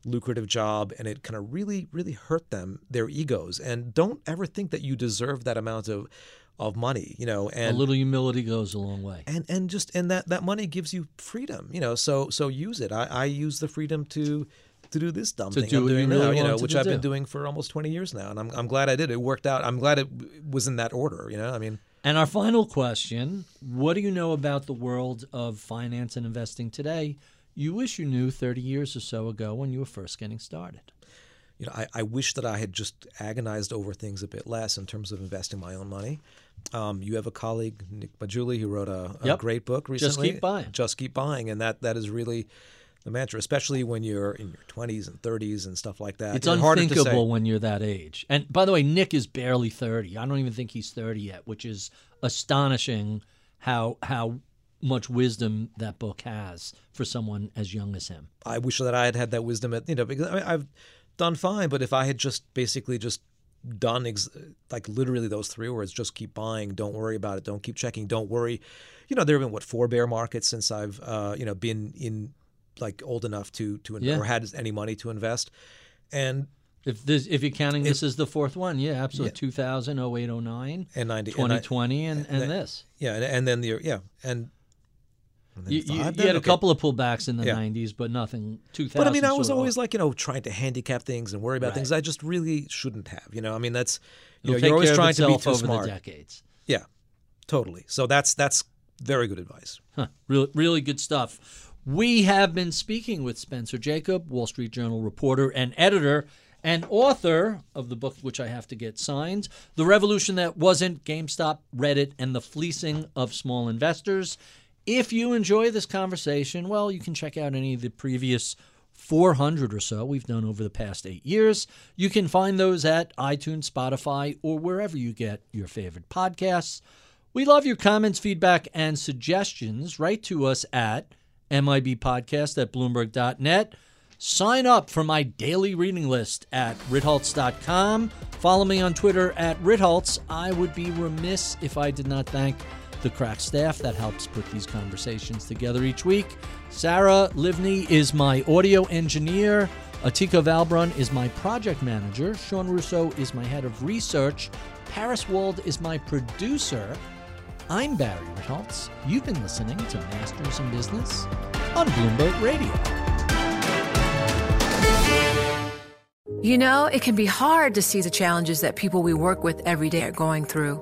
lucrative job and it kind of really really hurt them their egos. And don't ever think that you deserve that amount of of money you know and a little humility goes a long way. and and just and that that money gives you freedom you know so so use it. I i use the freedom to to do this dumb To thing do i'm what you really now you know which i've been doing for almost 20 years now and i'm, I'm glad i did. It worked out. I'm glad it was in that order you know i mean And our final question What do you know about the world of finance and investing today you wish you knew 30 years or so ago when you were first getting started? you know, I, I wish that I had just agonized over things a bit less in terms of investing my own money. Um, you have a colleague, Nick Maggiulli, who wrote a, a Yep. great book recently. Just. Keep Buying. Just keep buying, and that that is really the mantra, especially when you're in your 20s and 30s and stuff like that. It's You know, harder to say. unthinkable when you're that age. And by the way, Nick is barely 30. I don't even think he's 30 yet, which is astonishing how how much wisdom that book has for someone as young as him. I wish that I had had that wisdom at you know because I mean, I've done fine, but if I had just basically just done ex- like literally those three words, just keep buying, don't worry about it, don't keep checking, don't worry. You know, there have been what four bear markets since I've uh, you know been in like old enough to to invest Yeah. or had any money to invest, and If this if you're counting this as the fourth one, yeah, absolutely. Yeah. 2000, 08, 09, and 90 and I- 2020 and, and this. yeah, and, and then the yeah and. and You, you, you had a couple of pullbacks in the Yeah. 90s, but nothing 2000. But I mean, I was always like, you know, trying to handicap things and worry about Right. things I just really shouldn't have. You know, I mean, that's you It'll know, you're always trying to be too over smart. the decades. Yeah, totally. So that's that's very good advice. Huh, really, really good stuff. We have been speaking with Spencer Jakab, Wall Street Journal reporter and editor, and author of the book which I have to get signed The Revolution That Wasn't GameStop, Reddit, and the Fleecing of Small Investors. If you enjoy this conversation, well, you can check out any of the previous 400 or so we've done over the past eight years. You can find those at iTunes, Spotify, or wherever you get your favorite podcasts. We love your comments, feedback, and suggestions. Write to us at MIBpodcast at Bloomberg.net. Sign up for my daily reading list at Ritholtz.com. Follow me on Twitter at Ritholtz. I would be remiss if I did not thank the crack staff that helps put these conversations together each week. Sarah Livney is my audio engineer. Atika Valbrun is my project manager. Sean Russo is my head of research. Paris Wald is my producer. I'm Barry Ritholtz. You've been listening to Masters in Business on Bloomberg Radio. You know, it can be hard to see the challenges that people we work with every day are going through.